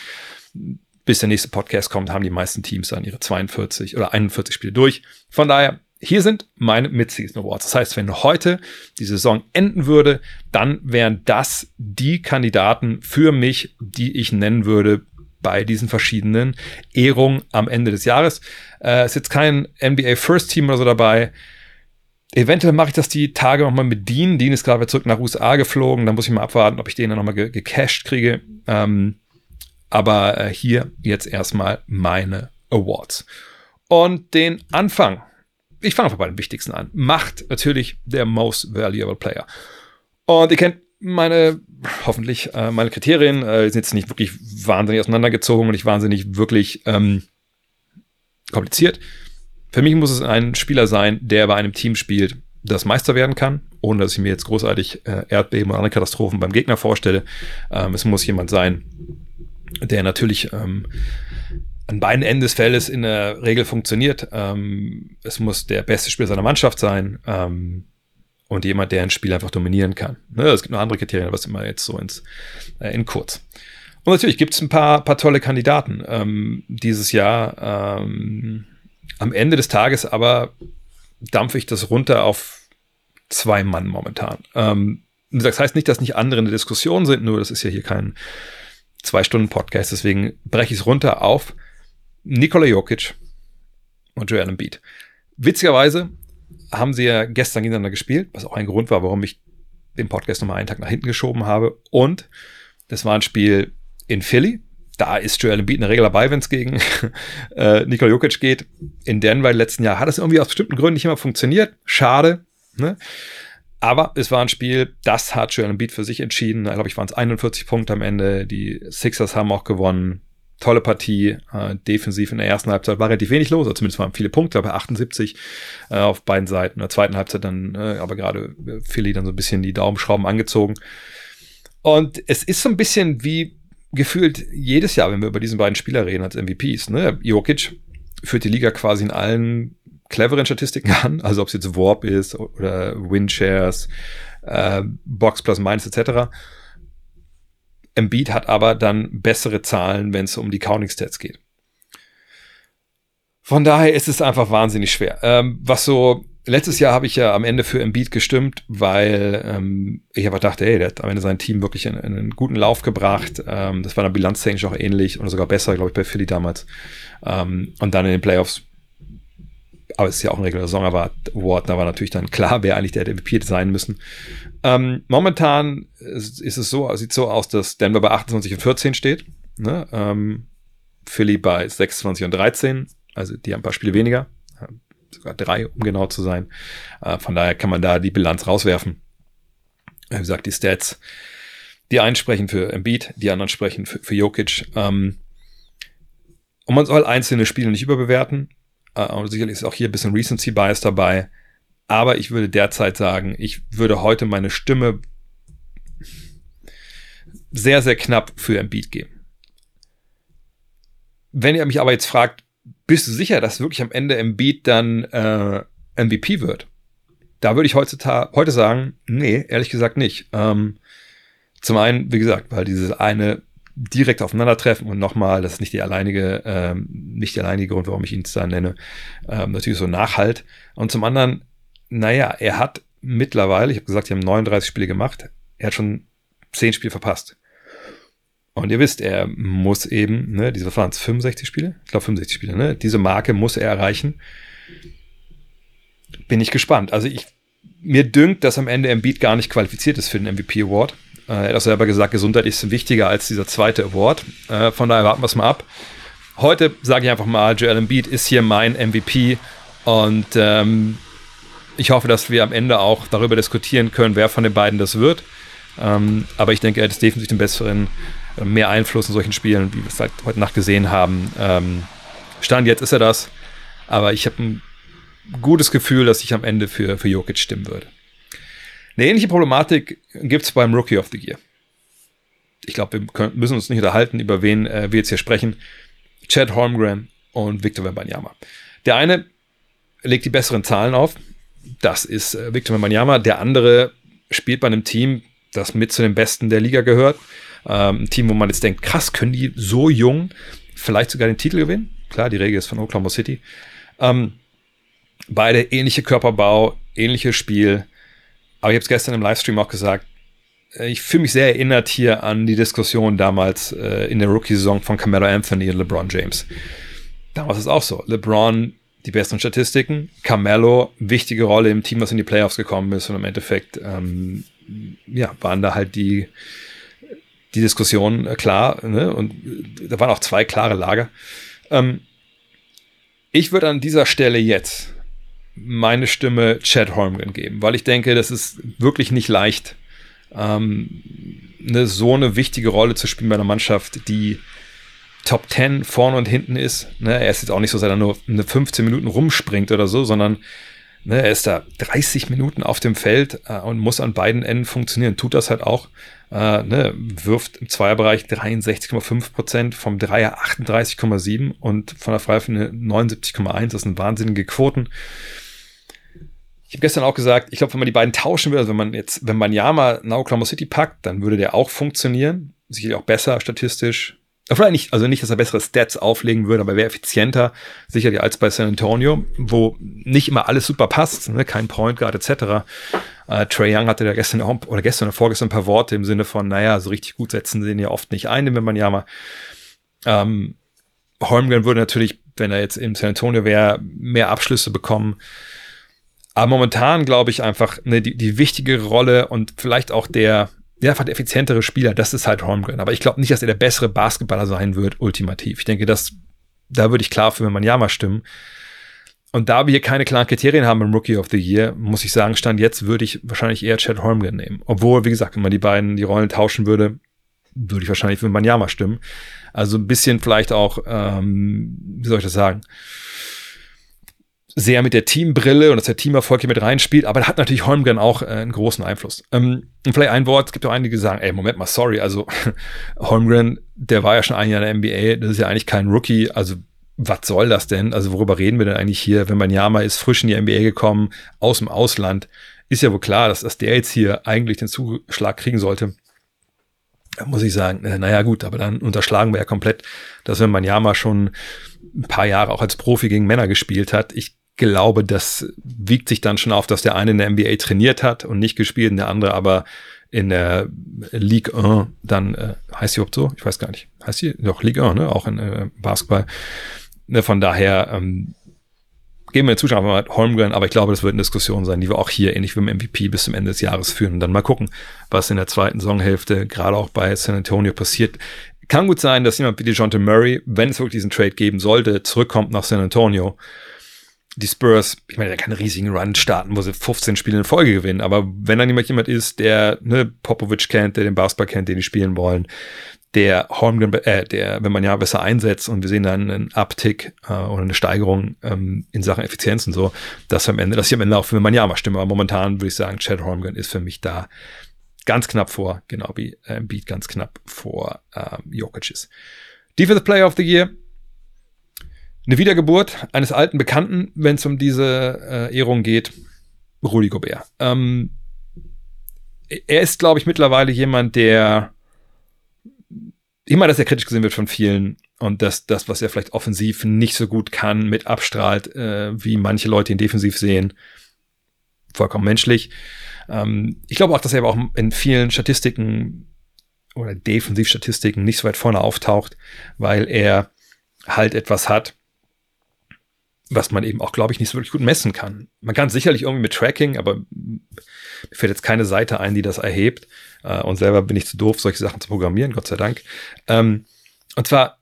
bis der nächste Podcast kommt, haben die meisten Teams dann ihre 42 oder 41 Spiele durch. Von daher, hier sind meine Mid-Season Awards. Das heißt, wenn heute die Saison enden würde, dann wären das die Kandidaten für mich, die ich nennen würde bei diesen verschiedenen Ehrungen am Ende des Jahres. Äh, ist jetzt kein NBA First Team oder so dabei. Eventuell mache ich das die Tage nochmal mit Dean. Dean ist gerade zurück nach USA geflogen. Da muss ich mal abwarten, ob ich den dann nochmal ge gecached kriege. Ähm, aber äh, hier jetzt erstmal meine Awards. Und den Anfang, ich fange einfach bei dem wichtigsten an, macht natürlich der Most Valuable Player. Und ihr kennt meine, hoffentlich, äh, meine Kriterien äh, sind jetzt nicht wirklich wahnsinnig auseinandergezogen und nicht wahnsinnig wirklich ähm, kompliziert. Für mich muss es ein Spieler sein, der bei einem Team spielt, das Meister werden kann, ohne dass ich mir jetzt großartig äh, Erdbeben oder andere Katastrophen beim Gegner vorstelle. Ähm, es muss jemand sein, der natürlich ähm, an beiden Enden des Feldes in der Regel funktioniert. Ähm, es muss der beste Spieler seiner Mannschaft sein ähm, und jemand, der ein Spiel einfach dominieren kann. Ne, es gibt noch andere Kriterien, es immer jetzt so ins, äh, in kurz. Und natürlich gibt es ein paar, paar tolle Kandidaten ähm, dieses Jahr. Am Ende des Tages aber dampfe ich das runter auf zwei Mann momentan. Ähm, das heißt nicht, dass nicht andere in der Diskussion sind, nur das ist ja hier kein Zwei-Stunden-Podcast, deswegen breche ich es runter auf Nikola Jokic und Joel Embiid. Witzigerweise haben sie ja gestern gegeneinander gespielt, was auch ein Grund war, warum ich den Podcast nochmal einen Tag nach hinten geschoben habe. Und das war ein Spiel in Philly, da ist Joel Embiid in der Regel dabei, wenn es gegen äh, Nikola Jokic geht. In Denver im letzten Jahr hat es irgendwie aus bestimmten Gründen nicht immer funktioniert. Schade. Ne? Aber es war ein Spiel, das hat Joel Embiid für sich entschieden. Da glaube ich, waren es 41 Punkte am Ende. Die Sixers haben auch gewonnen. Tolle Partie. Äh, defensiv in der ersten Halbzeit war relativ wenig los, zumindest waren viele Punkte, aber 78 äh, auf beiden Seiten. In der zweiten Halbzeit dann, äh, aber gerade Philly dann so ein bisschen die Daumenschrauben angezogen. Und es ist so ein bisschen wie gefühlt jedes Jahr, wenn wir über diesen beiden Spieler reden als MVPs, ne? Jokic führt die Liga quasi in allen cleveren Statistiken an, also ob es jetzt Warp ist oder Winshares, äh, Box plus Minus etc. Embiid hat aber dann bessere Zahlen, wenn es um die Counting Stats geht. Von daher ist es einfach wahnsinnig schwer. Ähm, was so letztes Jahr habe ich ja am Ende für Embiid gestimmt, weil ähm, ich einfach dachte, hey, der hat am Ende sein Team wirklich in, in einen guten Lauf gebracht. Ähm, das war dann bilanztechnisch auch ähnlich oder sogar besser, glaube ich, bei Philly damals. Ähm, und dann in den Playoffs, aber es ist ja auch ein regulärer Saison, aber Ward, war natürlich dann klar, wer eigentlich der MVP sein müssen. Ähm, momentan ist, ist, es so, sieht so aus, dass Denver bei 28 und 14 steht. Ne? Ähm, Philly bei 26 und 13, also die haben ein paar Spiele weniger sogar drei, um genau zu sein. Äh, von daher kann man da die Bilanz rauswerfen. Wie gesagt, die Stats, die einen sprechen für Embiid, die anderen sprechen für, für Jokic. Ähm, und man soll einzelne Spiele nicht überbewerten. Äh, und sicherlich ist auch hier ein bisschen Recency Bias dabei. Aber ich würde derzeit sagen, ich würde heute meine Stimme sehr, sehr knapp für Embiid geben. Wenn ihr mich aber jetzt fragt, bist du sicher, dass wirklich am Ende Embiid dann äh, MVP wird? Da würde ich heutzutage, heute sagen, nee, ehrlich gesagt nicht. Ähm, zum einen, wie gesagt, weil dieses eine direkt aufeinandertreffen und nochmal, das ist nicht die alleinige, ähm, nicht der alleinige Grund, warum ich ihn da nenne, ähm, natürlich so Nachhalt. Und zum anderen, naja, er hat mittlerweile, ich habe gesagt, sie haben 39 Spiele gemacht, er hat schon 10 Spiele verpasst. Und ihr wisst, er muss eben, ne, diese waren es 65 Spiele? Ich glaube 65 Spiele, ne? Diese Marke muss er erreichen. Bin ich gespannt. Also ich, mir dünkt, dass am Ende Embiid gar nicht qualifiziert ist für den MVP Award. Äh, er hat auch selber gesagt, Gesundheit ist wichtiger als dieser zweite Award. Äh, von daher warten wir es mal ab. Heute sage ich einfach mal, Joel Embiid ist hier mein MVP und ähm, ich hoffe, dass wir am Ende auch darüber diskutieren können, wer von den beiden das wird. Ähm, aber ich denke, er hat definitiv den besseren mehr Einfluss in solchen Spielen, wie wir es halt heute Nacht gesehen haben. Ähm, Stand jetzt ist er das, aber ich habe ein gutes Gefühl, dass ich am Ende für, für Jokic stimmen würde. Eine ähnliche Problematik gibt es beim Rookie of the Year. Ich glaube, wir können, müssen uns nicht unterhalten, über wen äh, wir jetzt hier sprechen. Chad Holmgren und Victor Wembanyama. Der eine legt die besseren Zahlen auf. Das ist äh, Victor Wembanyama. Der andere spielt bei einem Team, das mit zu den Besten der Liga gehört Ähm, ein Team, wo man jetzt denkt, krass, können die so jung vielleicht sogar den Titel gewinnen? Klar, die Regel ist von Oklahoma City. Ähm, beide ähnliche Körperbau, ähnliches Spiel. Aber ich habe es gestern im Livestream auch gesagt, äh, ich fühle mich sehr erinnert hier an die Diskussion damals äh, in der Rookie-Saison von Carmelo Anthony und LeBron James. Damals ist es auch so. LeBron die besseren Statistiken, Carmelo wichtige Rolle im Team, was in die Playoffs gekommen ist und im Endeffekt ähm, ja, waren da halt die, die Diskussionen äh, klar ne? und äh, da waren auch zwei klare Lager. Ähm, ich würde an dieser Stelle jetzt meine Stimme Chad Holmgren geben, weil ich denke, das ist wirklich nicht leicht, ähm, eine, so eine wichtige Rolle zu spielen bei einer Mannschaft, die Top 10 vorne und hinten ist. Ne? Er ist jetzt auch nicht so, dass er nur eine 15 Minuten rumspringt oder so, sondern ne, er ist da 30 Minuten auf dem Feld äh, und muss an beiden Enden funktionieren. Tut das halt auch. Äh, ne? Wirft im Zweierbereich 63,5 Prozent, vom Dreier 38,7 und von der Freiwurf 79,1. Das sind wahnsinnige Quoten. Ich habe gestern auch gesagt, ich glaube, wenn man die beiden tauschen würde, also wenn man jetzt, wenn man Yama nach Oklahoma City packt, dann würde der auch funktionieren. Sicherlich auch besser statistisch. Vielleicht nicht, also nicht, dass er bessere Stats auflegen würde, aber wäre effizienter, sicherlich als bei San Antonio, wo nicht immer alles super passt, ne? kein Point Guard etc. Äh, Trey Young hatte da gestern auch, oder gestern oder vorgestern ein paar Worte im Sinne von, naja, so richtig gut setzen sie ihn ja oft nicht ein, wenn man ja mal ähm, Holmgren würde natürlich, wenn er jetzt im San Antonio wäre, mehr Abschlüsse bekommen. Aber momentan glaube ich einfach, ne, die, die wichtige Rolle und vielleicht auch der, ja, einfach der effizientere Spieler, das ist halt Holmgren. Aber ich glaube nicht, dass er der bessere Basketballer sein wird, ultimativ. Ich denke, dass, da würde ich klar für Manjama stimmen. Und da wir keine klaren Kriterien haben im Rookie of the Year, muss ich sagen, Stand jetzt würde ich wahrscheinlich eher Chad Holmgren nehmen. Obwohl, wie gesagt, wenn man die beiden die Rollen tauschen würde, würde ich wahrscheinlich für Manjama stimmen. Also ein bisschen vielleicht auch, ähm, wie soll ich das sagen? sehr mit der Teambrille und dass der Teamerfolg hier mit reinspielt, aber da hat natürlich Holmgren auch äh, einen großen Einfluss. Ähm, und vielleicht ein Wort, es gibt auch einige, die sagen, ey, Moment mal, sorry, also Holmgren, der war ja schon ein Jahr in der NBA, das ist ja eigentlich kein Rookie, also was soll das denn? Also worüber reden wir denn eigentlich hier? Wenn man Yama ist frisch in die NBA gekommen, aus dem Ausland, ist ja wohl klar, dass, dass der jetzt hier eigentlich den Zuschlag kriegen sollte. Da muss ich sagen, äh, naja gut, aber dann unterschlagen wir ja komplett, dass wenn man Yama schon ein paar Jahre auch als Profi gegen Männer gespielt hat, ich glaube, das wiegt sich dann schon auf, dass der eine in der NBA trainiert hat und nicht gespielt, und der andere aber in der Ligue 1 dann, äh, heißt sie überhaupt so? Ich weiß gar nicht. Heißt sie? Doch, Ligue 1, ne? Auch in äh, Basketball. Ne, von daher, ähm, geben wir den Zuschauern mal Holmgren, aber ich glaube, das wird eine Diskussion sein, die wir auch hier ähnlich wie im MVP bis zum Ende des Jahres führen und dann mal gucken, was in der zweiten Saisonhälfte gerade auch bei San Antonio passiert. Kann gut sein, dass jemand wie DeJounte Murray, wenn es wirklich diesen Trade geben sollte, zurückkommt nach San Antonio die Spurs, ich meine, der kann einen riesigen Run starten, wo sie 15 Spiele in Folge gewinnen. Aber wenn dann jemand jemand ist, der ne, Popovic kennt, der den Basketball kennt, den die spielen wollen, der Holmgren, äh, der, wenn man ja besser einsetzt und wir sehen dann einen Uptick äh, oder eine Steigerung ähm, in Sachen Effizienz und so, dass am Ende, dass ich am Ende auch für man ja mal stimme. Aber momentan würde ich sagen, Chad Holmgren ist für mich da ganz knapp vor, genau wie äh, Beat ganz knapp vor äh, Jokic ist. Defensive Player of the Year, eine Wiedergeburt eines alten Bekannten, wenn es um diese äh, Ehrung geht, Rudi Gobert. Ähm, er ist, glaube ich, mittlerweile jemand, der immer, dass er kritisch gesehen wird von vielen und dass das, was er vielleicht offensiv nicht so gut kann, mit abstrahlt, äh, wie manche Leute ihn defensiv sehen. Vollkommen menschlich. Ähm, ich glaube auch, dass er aber auch in vielen Statistiken oder Defensivstatistiken nicht so weit vorne auftaucht, weil er halt etwas hat, was man eben auch, glaube ich, nicht so wirklich gut messen kann. Man kann sicherlich irgendwie mit Tracking, aber mir fällt jetzt keine Seite ein, die das erhebt. Äh, und selber bin ich zu doof, solche Sachen zu programmieren, Gott sei Dank. Ähm, und zwar,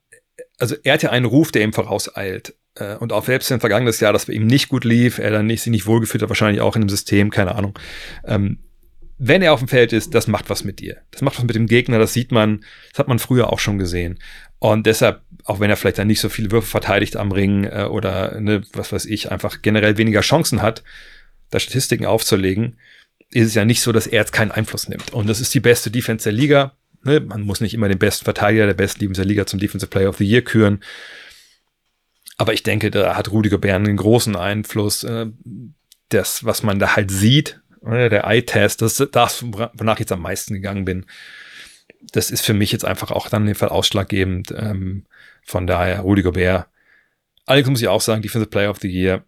also er hat ja einen Ruf, der ihm vorauseilt. Äh, und auch selbst im vergangenen Jahr, dass bei ihm nicht gut lief, er dann nicht, sich nicht wohlgefühlt hat, wahrscheinlich auch in dem System, keine Ahnung. Wenn er auf dem Feld ist, das macht was mit dir. Das macht was mit dem Gegner, das sieht man, das hat man früher auch schon gesehen. Und deshalb, auch wenn er vielleicht dann nicht so viele Würfe verteidigt am Ring äh, oder, ne, was weiß ich, einfach generell weniger Chancen hat, da Statistiken aufzulegen, ist es ja nicht so, dass er jetzt keinen Einfluss nimmt. Und das ist die beste Defense der Liga. Ne? Man muss nicht immer den besten Verteidiger der besten Defense der Liga zum Defensive Player of the Year küren. Aber ich denke, da hat Rudiger Bern einen großen Einfluss. Äh, das, was man da halt sieht, der Eye-Test, das ist das, wonach ich jetzt am meisten gegangen bin. das ist für mich jetzt einfach auch dann in dem Fall ausschlaggebend. Ähm, von daher, Rudy Gobert. Allerdings muss ich auch sagen, Defensive Player of the Year,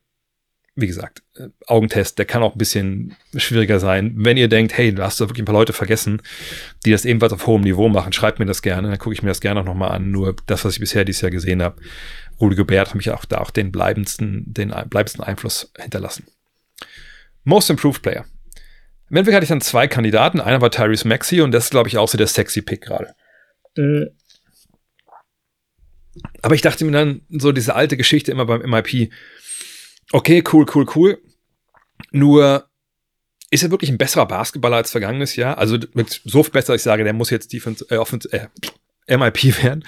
wie gesagt, äh, Augentest, der kann auch ein bisschen schwieriger sein. Wenn ihr denkt, hey, du hast da wirklich ein paar Leute vergessen, die das ebenfalls auf hohem Niveau machen, schreibt mir das gerne, dann gucke ich mir das gerne auch nochmal an. Nur das, was ich bisher dieses Jahr gesehen habe, Rudy Gobert hat mich auch da auch den bleibendsten, den bleibendsten Einfluss hinterlassen. Most Improved Player. Im Endeffekt hatte ich dann zwei Kandidaten. Einer war Tyrese Maxey und das ist, glaube ich, auch so der sexy Pick gerade. Äh. Aber ich dachte mir dann so diese alte Geschichte immer beim MIP. Okay, cool, cool, cool. Nur ist er wirklich ein besserer Basketballer als vergangenes Jahr? Also so viel besser, ich sage, der muss jetzt Defense, äh, Offense, äh, MIP werden.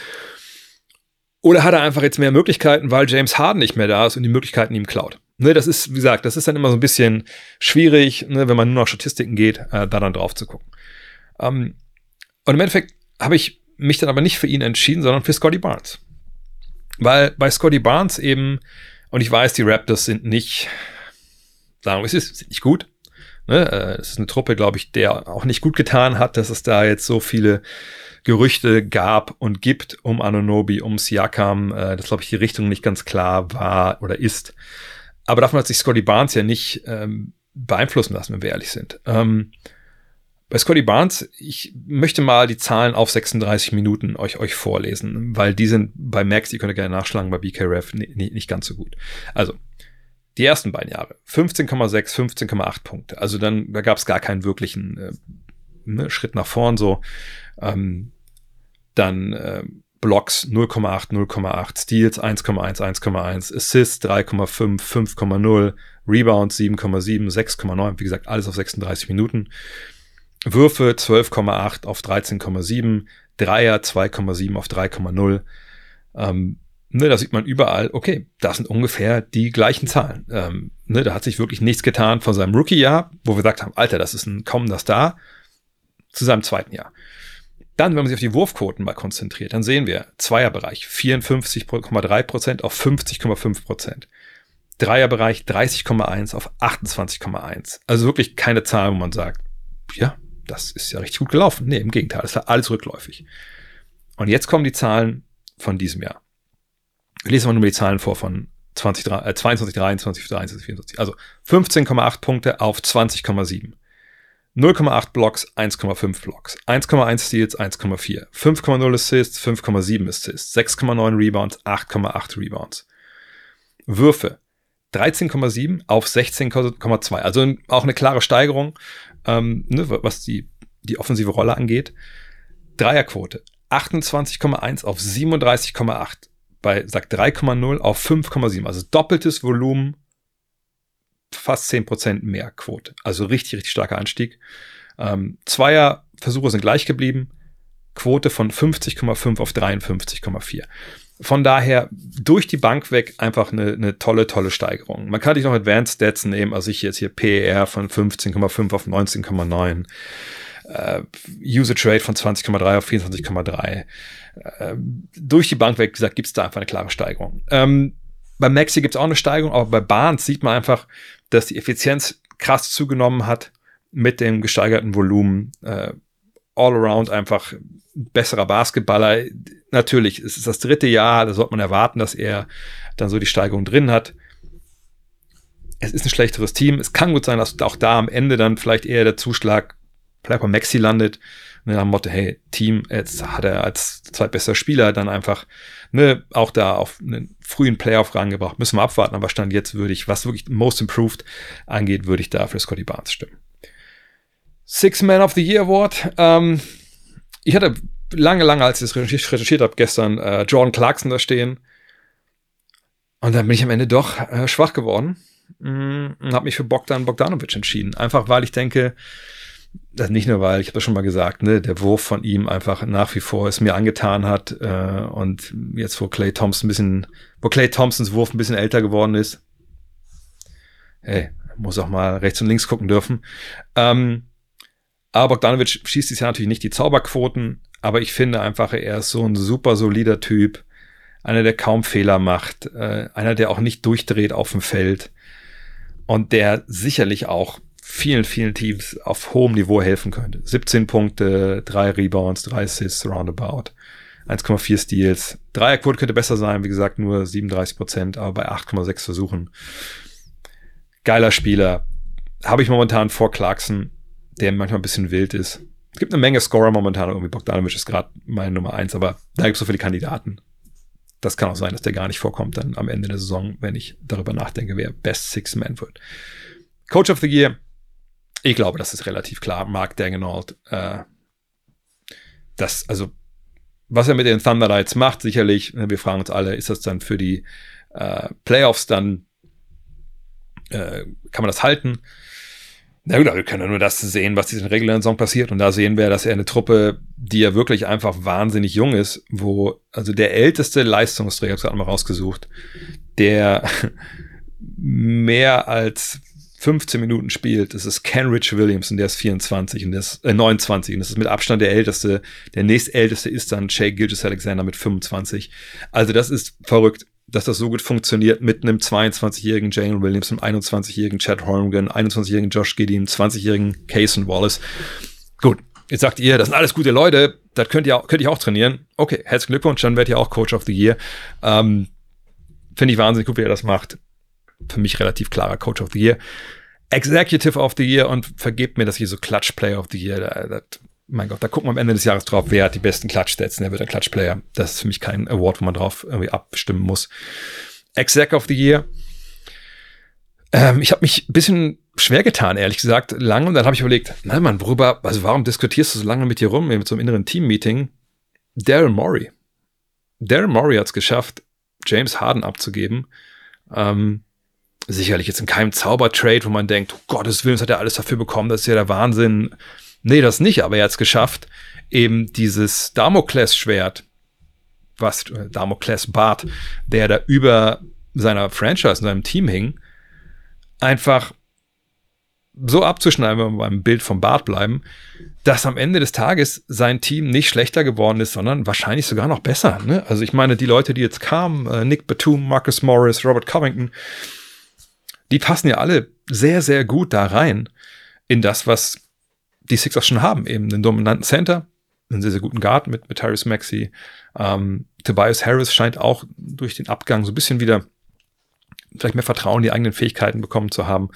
Oder hat er einfach jetzt mehr Möglichkeiten, weil James Harden nicht mehr da ist und die Möglichkeiten ihm klaut? Ne, das ist, wie gesagt, das ist dann immer so ein bisschen schwierig, ne, wenn man nur nach Statistiken geht, äh, da dann drauf zu gucken. Ähm, und im Endeffekt habe ich mich dann aber nicht für ihn entschieden, sondern für Scotty Barnes. Weil bei Scotty Barnes eben, und ich weiß, die Raptors sind nicht, sagen wir es ist, sind nicht gut. Ne? Äh, es ist eine Truppe, glaube ich, der auch nicht gut getan hat, dass es da jetzt so viele Gerüchte gab und gibt um Anonobi, um Siakam, äh, das glaube ich die Richtung nicht ganz klar war oder ist. Aber davon hat sich Scotty Barnes ja nicht ähm, beeinflussen lassen, wenn wir ehrlich sind. Ähm, bei Scotty Barnes, ich möchte mal die Zahlen auf 36 Minuten euch, euch vorlesen, weil die sind bei Max, die könnt ihr gerne nachschlagen, bei BKRF nicht, nicht ganz so gut. Also, die ersten beiden Jahre, 15,6, 15,8 Punkte. Also dann, da gab es gar keinen wirklichen äh, ne, Schritt nach vorn so. Ähm, dann äh, Blocks 0,8, 0,8, Steals 1,1, 1,1, Assists 3,5, 5,0, Rebounds 7,7, 6,9, wie gesagt, alles auf 36 Minuten. Würfe 12,8 auf 13,7, Dreier 2,7 auf 3,0. Ähm, ne, da sieht man überall, okay, das sind ungefähr die gleichen Zahlen. Ähm, ne, da hat sich wirklich nichts getan von seinem Rookie-Jahr, wo wir gesagt haben, Alter, das ist ein kommender Star, zu seinem zweiten Jahr. Dann, wenn man sich auf die Wurfquoten mal konzentriert, dann sehen wir Zweierbereich 54,3% auf 50,5%. Dreierbereich 30,1 auf 28,1. Also wirklich keine Zahl, wo man sagt, ja, das ist ja richtig gut gelaufen. Nee, im Gegenteil, das war alles rückläufig. Und jetzt kommen die Zahlen von diesem Jahr. Ich lese mal nur die Zahlen vor von 20, äh, 22, 23, 23, 24. Also 15,8 Punkte auf 20,7. 0,8 Blocks, 1,5 Blocks, 1,1 Steals, 1,4, 5,0 Assists, 5,7 Assists, 6,9 Rebounds, 8,8 Rebounds. Würfe. 13,7 auf 16,2, also auch eine klare Steigerung, ähm, ne, was die, die offensive Rolle angeht. Dreierquote. 28,1 auf 37,8 bei sagt 3,0 auf 5,7, also doppeltes Volumen fast 10% mehr Quote. Also richtig, richtig starker Anstieg. Ähm, Zweier-Versuche sind gleich geblieben. Quote von 50,5 auf 53,4. Von daher durch die Bank weg einfach eine, eine tolle, tolle Steigerung. Man kann sich noch Advanced Stats nehmen, also ich jetzt hier PER von 15,5 auf 19,9. Uh, Usage Rate von 20,3 auf 24,3. Uh, durch die Bank weg, gesagt, gibt es da einfach eine klare Steigerung. Ähm, bei Maxi gibt es auch eine Steigerung, aber bei Barnes sieht man einfach, dass die Effizienz krass zugenommen hat mit dem gesteigerten Volumen. Äh, all around einfach besserer Basketballer. Natürlich, es ist das dritte Jahr, da sollte man erwarten, dass er dann so die Steigerung drin hat. Es ist ein schlechteres Team. Es kann gut sein, dass auch da am Ende dann vielleicht eher der Zuschlag bei Maxi landet. Ne, am Motto, hey, Team, jetzt hat er als zweitbester Spieler dann einfach ne, auch da auf einen frühen Playoff rangebracht. Müssen wir abwarten, aber Stand jetzt würde ich, was wirklich Most Improved angeht, würde ich da für Scotty Barnes stimmen. Six Man of the Year Award. Ähm, ich hatte lange, lange, als ich das recherchiert habe, gestern äh, Jordan Clarkson da stehen. Und dann bin ich am Ende doch äh, schwach geworden mm, und habe mich für Bogdan Bogdanovic entschieden. Einfach weil ich denke, das nicht nur, weil, ich habe das schon mal gesagt, ne, der Wurf von ihm einfach nach wie vor es mir angetan hat äh, und jetzt, wo Clay Thompson ein bisschen, wo Clay Thompsons Wurf ein bisschen älter geworden ist, hey, muss auch mal rechts und links gucken dürfen. Ähm, aber Bogdanovic schießt dieses Jahr natürlich nicht die Zauberquoten, aber ich finde einfach, er ist so ein super solider Typ, einer, der kaum Fehler macht, äh, einer, der auch nicht durchdreht auf dem Feld und der sicherlich auch vielen, vielen Teams auf hohem Niveau helfen könnte. 17 Punkte, 3 Rebounds, 3 Assists, roundabout. 1,4 Steals. Dreierquote könnte besser sein, wie gesagt, nur 37 Prozent, aber bei 8,6 Versuchen. Geiler Spieler. Habe ich momentan vor Clarkson, der manchmal ein bisschen wild ist. Es gibt eine Menge Scorer momentan, irgendwie Bogdanovic ist gerade meine Nummer eins, aber da gibt es so viele Kandidaten. Das kann auch sein, dass der gar nicht vorkommt dann am Ende der Saison, wenn ich darüber nachdenke, wer Best Six Man wird. Coach of the Year, ich glaube, das ist relativ klar. Mark Dagenalt, äh, das, also was er mit den Thunder Knights macht, sicherlich, ne, wir fragen uns alle, ist das dann für die äh, Playoffs dann, äh, kann man das halten? Na gut, wir können nur das sehen, was diesen regulären Song passiert. Und da sehen wir, dass er eine Truppe, die ja wirklich einfach wahnsinnig jung ist, wo, also der älteste Leistungsträger, ich habe gerade mal rausgesucht, der mehr als 15 Minuten spielt, das ist Kenrich Williams und der ist 24 und der ist äh, 29 und das ist mit Abstand der älteste. Der nächstälteste ist dann Shea Gilgis Alexander mit 25. Also das ist verrückt, dass das so gut funktioniert mit einem 22-jährigen Jalen Williams, einem 21-jährigen Chad Holmgren, 21-jährigen Josh Gideon, 20-jährigen Cason Wallace. Gut, jetzt sagt ihr, das sind alles gute Leute, das könnt ihr auch, könnt ihr auch trainieren. Okay, herzlichen Glückwunsch, dann werdet ihr auch Coach of the Year. Ähm, Finde ich wahnsinnig gut, wie er das macht. Für mich relativ klarer Coach of the Year. Executive of the Year und vergebt mir, dass ich so Clutch Player of the Year, da, das, mein Gott, da gucken wir am Ende des Jahres drauf, wer hat die besten Clutch-Stats, wer wird der Clutch-Player. Das ist für mich kein Award, wo man drauf irgendwie abstimmen muss. Exec of the Year. Ähm, ich habe mich ein bisschen schwer getan, ehrlich gesagt, lange. Und dann habe ich überlegt, nein, Mann, worüber, also warum diskutierst du so lange mit dir rum, mit so einem inneren Team-Meeting? Daryl Morey. Daryl Morey hat es geschafft, James Harden abzugeben. Ähm, sicherlich jetzt in keinem Zaubertrade, wo man denkt, oh Gottes Willen, hat er alles dafür bekommen, das ist ja der Wahnsinn. Nee, das nicht, aber er hat es geschafft, eben dieses Damoklesschwert, was äh, Damokles Bart, der da über seiner Franchise, in seinem Team hing, einfach so abzuschneiden, wenn wir beim Bild vom Bart bleiben, dass am Ende des Tages sein Team nicht schlechter geworden ist, sondern wahrscheinlich sogar noch besser. Ne? Also ich meine, die Leute, die jetzt kamen, äh, Nick Batum, Marcus Morris, Robert Covington, die passen ja alle sehr, sehr gut da rein in das, was die Sixers schon haben. Eben einen dominanten Center, einen sehr, sehr guten Guard mit, mit Tyrese Maxey. Ähm, Tobias Harris scheint auch durch den Abgang so ein bisschen wieder vielleicht mehr Vertrauen in die eigenen Fähigkeiten bekommen zu haben.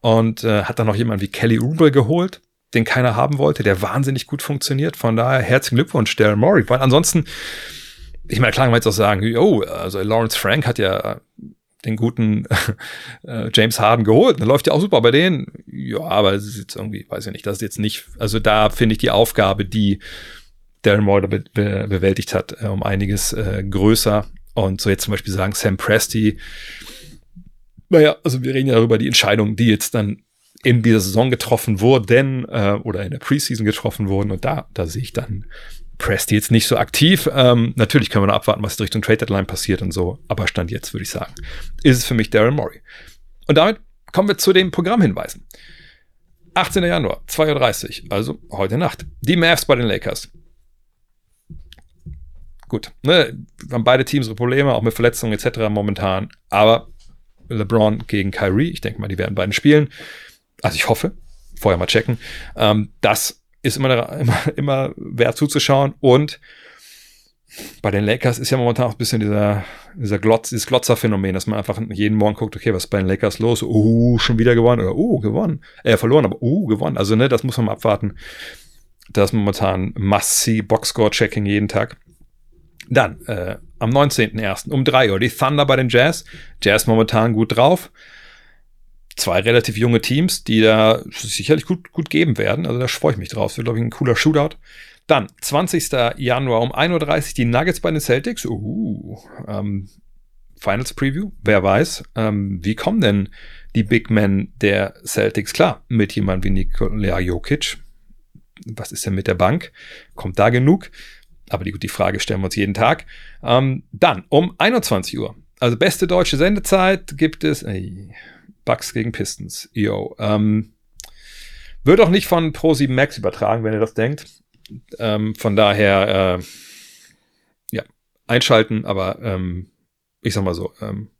Und äh, hat dann noch jemanden wie Kelly Oubre geholt, den keiner haben wollte, der wahnsinnig gut funktioniert. Von daher herzlichen Glückwunsch, Daryl Morey. Weil ansonsten, ich meine, klar kann man jetzt auch sagen, oh, also Lawrence Frank hat ja den guten äh, James Harden geholt. Der läuft ja auch super bei denen. Ja, aber es ist jetzt irgendwie, weiß ich nicht, das ist jetzt nicht, also da finde ich die Aufgabe, die Darren Moore be be bewältigt hat, äh, um einiges äh, größer. Und so jetzt zum Beispiel sagen, Sam Presti, naja, also wir reden ja darüber, die Entscheidungen, die jetzt dann in dieser Saison getroffen wurden äh, oder in der Preseason getroffen wurden. Und da, da sehe ich dann Jetzt nicht so aktiv. Ähm, natürlich können wir noch abwarten, was Richtung Trade Deadline passiert und so. Aber Stand jetzt würde ich sagen, ist es für mich Darren Morey. Und damit kommen wir zu den Programmhinweisen. 18. Januar, 2.30 Uhr, also heute Nacht. Die Mavs bei den Lakers. Gut, ne, haben beide Teams ihre Probleme, auch mit Verletzungen etc. momentan. Aber LeBron gegen Kyrie, ich denke mal, die werden beiden spielen. Also ich hoffe, vorher mal checken. Ähm, das ist immer, immer, immer wert zuzuschauen. Und bei den Lakers ist ja momentan auch ein bisschen dieser, dieser Glotz, dieses Glotzer-Phänomen, dass man einfach jeden Morgen guckt, okay, was ist bei den Lakers los? Uh, schon wieder gewonnen oder uh, gewonnen. Äh, verloren, aber uh, gewonnen. Also, ne, das muss man mal abwarten. Das ist momentan must-see Boxscore-Checking jeden Tag. Dann, äh, am 19.01. um 3 Uhr die Thunder bei den Jazz. Jazz momentan gut drauf zwei relativ junge Teams, die da sicherlich gut, gut geben werden. Also da freue ich mich drauf. Das wird, glaube ich, ein cooler Shootout. Dann, 20. Januar um 1.30 Uhr die Nuggets bei den Celtics. Uh, ähm, Finals Preview, wer weiß. Ähm, wie kommen denn die Big Men der Celtics klar mit jemand wie Nikola Jokic? Was ist denn mit der Bank? Kommt da genug? Aber die, die Frage stellen wir uns jeden Tag. Ähm, dann um 21 Uhr. Also beste deutsche Sendezeit gibt es. Ey, Bucks gegen Pistons. Yo. Ähm, wird auch nicht von Pro7 Max übertragen, wenn ihr das denkt. Ähm, von daher, äh, ja, einschalten, aber ähm, ich sag mal so, ähm,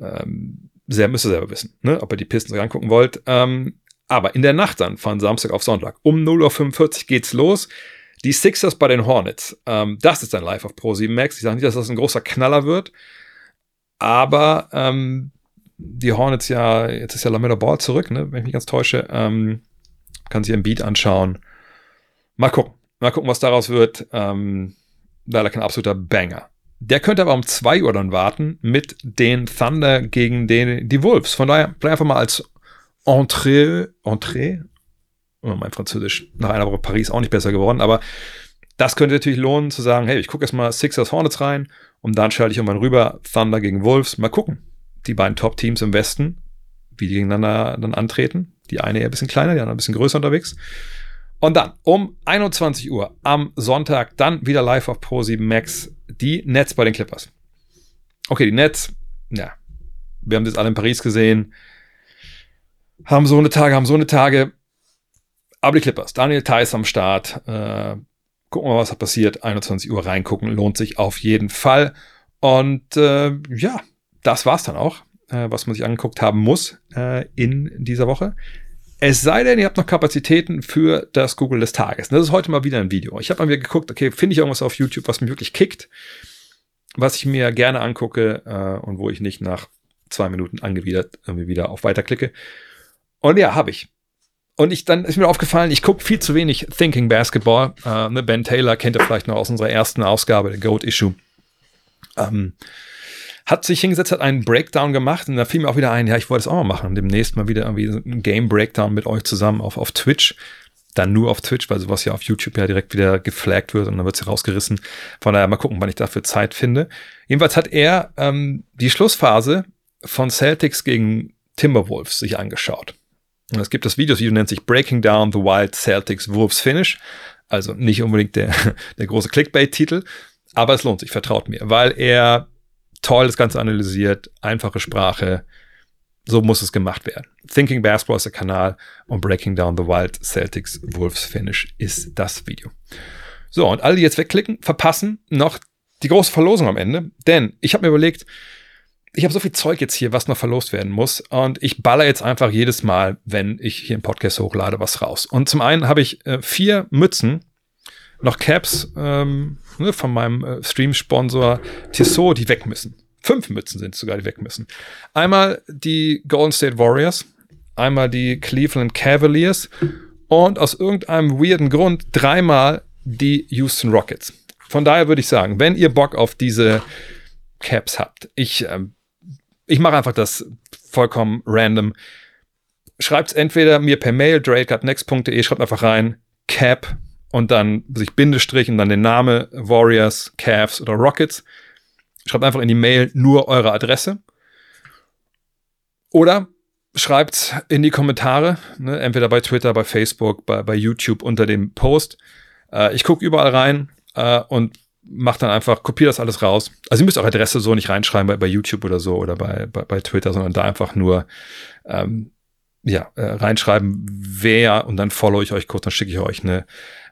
ähm, sehr, müsst ihr selber wissen, ne? ob ihr die Pistons angucken wollt. Ähm, Aber in der Nacht dann von Samstag auf Sonntag um 0.45 Uhr geht's los. Die Sixers bei den Hornets. Ähm, das ist dann live auf Pro 7 Max. Ich sage nicht, dass das ein großer Knaller wird. Aber ähm, die Hornets ja, jetzt ist ja Lamella Ball zurück, ne, wenn ich mich ganz täusche. Ähm, kann sich ein Beat anschauen. Mal gucken. Mal gucken, was daraus wird. Ähm, leider kein absoluter Banger. Der könnte aber um 2 Uhr dann warten mit den Thunder gegen den, die Wolves. Von daher bleib einfach mal als Entrée, Entrée, oh, mein Französisch nach einer Woche Paris auch nicht besser geworden, aber das könnte natürlich lohnen zu sagen, hey, ich gucke erstmal Sixers Hornets rein und dann schalte ich irgendwann rüber Thunder gegen Wolves. Mal gucken. Die beiden Top-Teams im Westen, wie die gegeneinander dann antreten. Die eine eher ein bisschen kleiner, die andere ein bisschen größer unterwegs. Und dann um 21 Uhr am Sonntag dann wieder live auf Pro 7 Max die Nets bei den Clippers. Okay, die Nets, ja, wir haben das alle in Paris gesehen, haben so eine Tage, haben so eine Tage. Aber die Clippers, Daniel Theiss am Start, äh, gucken wir mal, was da passiert. 21 Uhr reingucken, lohnt sich auf jeden Fall. Und äh, ja, das war's dann auch, äh, was man sich angeguckt haben muss äh, in dieser Woche. Es sei denn, ihr habt noch Kapazitäten für das Google des Tages. Das ist heute mal wieder ein Video. Ich habe mal wieder geguckt, okay, finde ich irgendwas auf YouTube, was mich wirklich kickt, was ich mir gerne angucke äh, und wo ich nicht nach zwei Minuten angewidert irgendwie wieder auf Weiter klicke. Und ja, habe ich. Und ich dann ist mir aufgefallen, ich gucke viel zu wenig Thinking Basketball. Äh, ne, ben Taylor kennt ihr vielleicht noch aus unserer ersten Ausgabe, der Goat Issue. Ähm, hat sich hingesetzt, hat einen Breakdown gemacht und da fiel mir auch wieder ein, ja, ich wollte es auch mal machen demnächst mal wieder irgendwie ein Game Breakdown mit euch zusammen auf, auf Twitch. Dann nur auf Twitch, weil sowas ja auf YouTube ja direkt wieder geflaggt wird und dann wird es rausgerissen. Von daher mal gucken, wann ich dafür Zeit finde. Jedenfalls hat er ähm, die Schlussphase von Celtics gegen Timberwolves sich angeschaut. Und es gibt das Video, das Video nennt sich Breaking Down the Wild Celtics Wolves Finish. Also nicht unbedingt der, der große Clickbait-Titel, aber es lohnt sich, vertraut mir, weil er toll das Ganze analysiert, einfache Sprache. So muss es gemacht werden. Thinking Basketball ist der Kanal und Breaking Down the Wild Celtics Wolves Finish ist das Video. So, und alle, die jetzt wegklicken, verpassen noch die große Verlosung am Ende. Denn ich habe mir überlegt, ich habe so viel Zeug jetzt hier, was noch verlost werden muss. Und ich baller jetzt einfach jedes Mal, wenn ich hier einen Podcast hochlade, was raus. Und zum einen habe ich äh, vier Mützen, noch Caps ähm, ne, von meinem äh, Stream-Sponsor Tissot, die weg müssen. Fünf Mützen sind sogar, die weg müssen. Einmal die Golden State Warriors, einmal die Cleveland Cavaliers und aus irgendeinem weirden Grund dreimal die Houston Rockets. Von daher würde ich sagen, wenn ihr Bock auf diese Caps habt, ich ähm, ich mache einfach das vollkommen random. Schreibt es entweder mir per Mail, drake.next.de, schreibt einfach rein, Cap und dann sich Bindestrich und dann den Name Warriors, Cavs oder Rockets. Schreibt einfach in die Mail nur eure Adresse. Oder schreibt in die Kommentare, ne, entweder bei Twitter, bei Facebook, bei, bei YouTube unter dem Post. Äh, ich gucke überall rein äh, und macht dann einfach, kopiert das alles raus. Also ihr müsst auch Adresse so nicht reinschreiben bei, bei YouTube oder so oder bei, bei, bei Twitter, sondern da einfach nur ähm, ja, äh, reinschreiben, wer und dann follow ich euch kurz, dann schicke ich euch eine,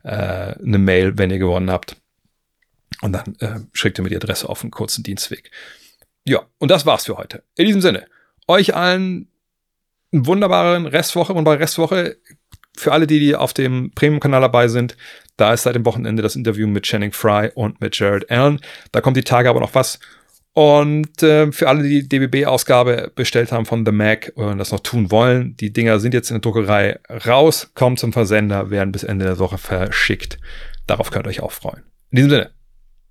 äh, eine Mail, wenn ihr gewonnen habt. Und dann äh, schickt ihr mir die Adresse auf einen kurzen Dienstweg. Ja, und das war's für heute. In diesem Sinne, euch allen einen wunderbaren Restwoche, und bei Restwoche für alle, die, die auf dem Premium-Kanal dabei sind, da ist seit dem Wochenende das Interview mit Channing Fry und mit Jared Allen. Da kommt die Tage aber noch was. Und äh, für alle, die die DBB-Ausgabe bestellt haben von The Mac und das noch tun wollen, die Dinger sind jetzt in der Druckerei raus, kommen zum Versender, werden bis Ende der Woche verschickt. Darauf könnt ihr euch auch freuen. In diesem Sinne,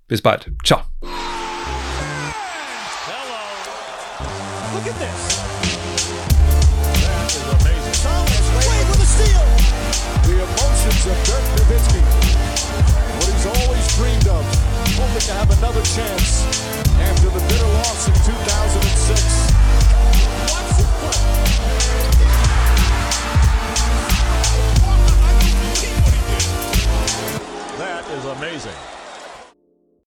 bis bald. Ciao. Chance loss in 2006. Watch this play. That is amazing.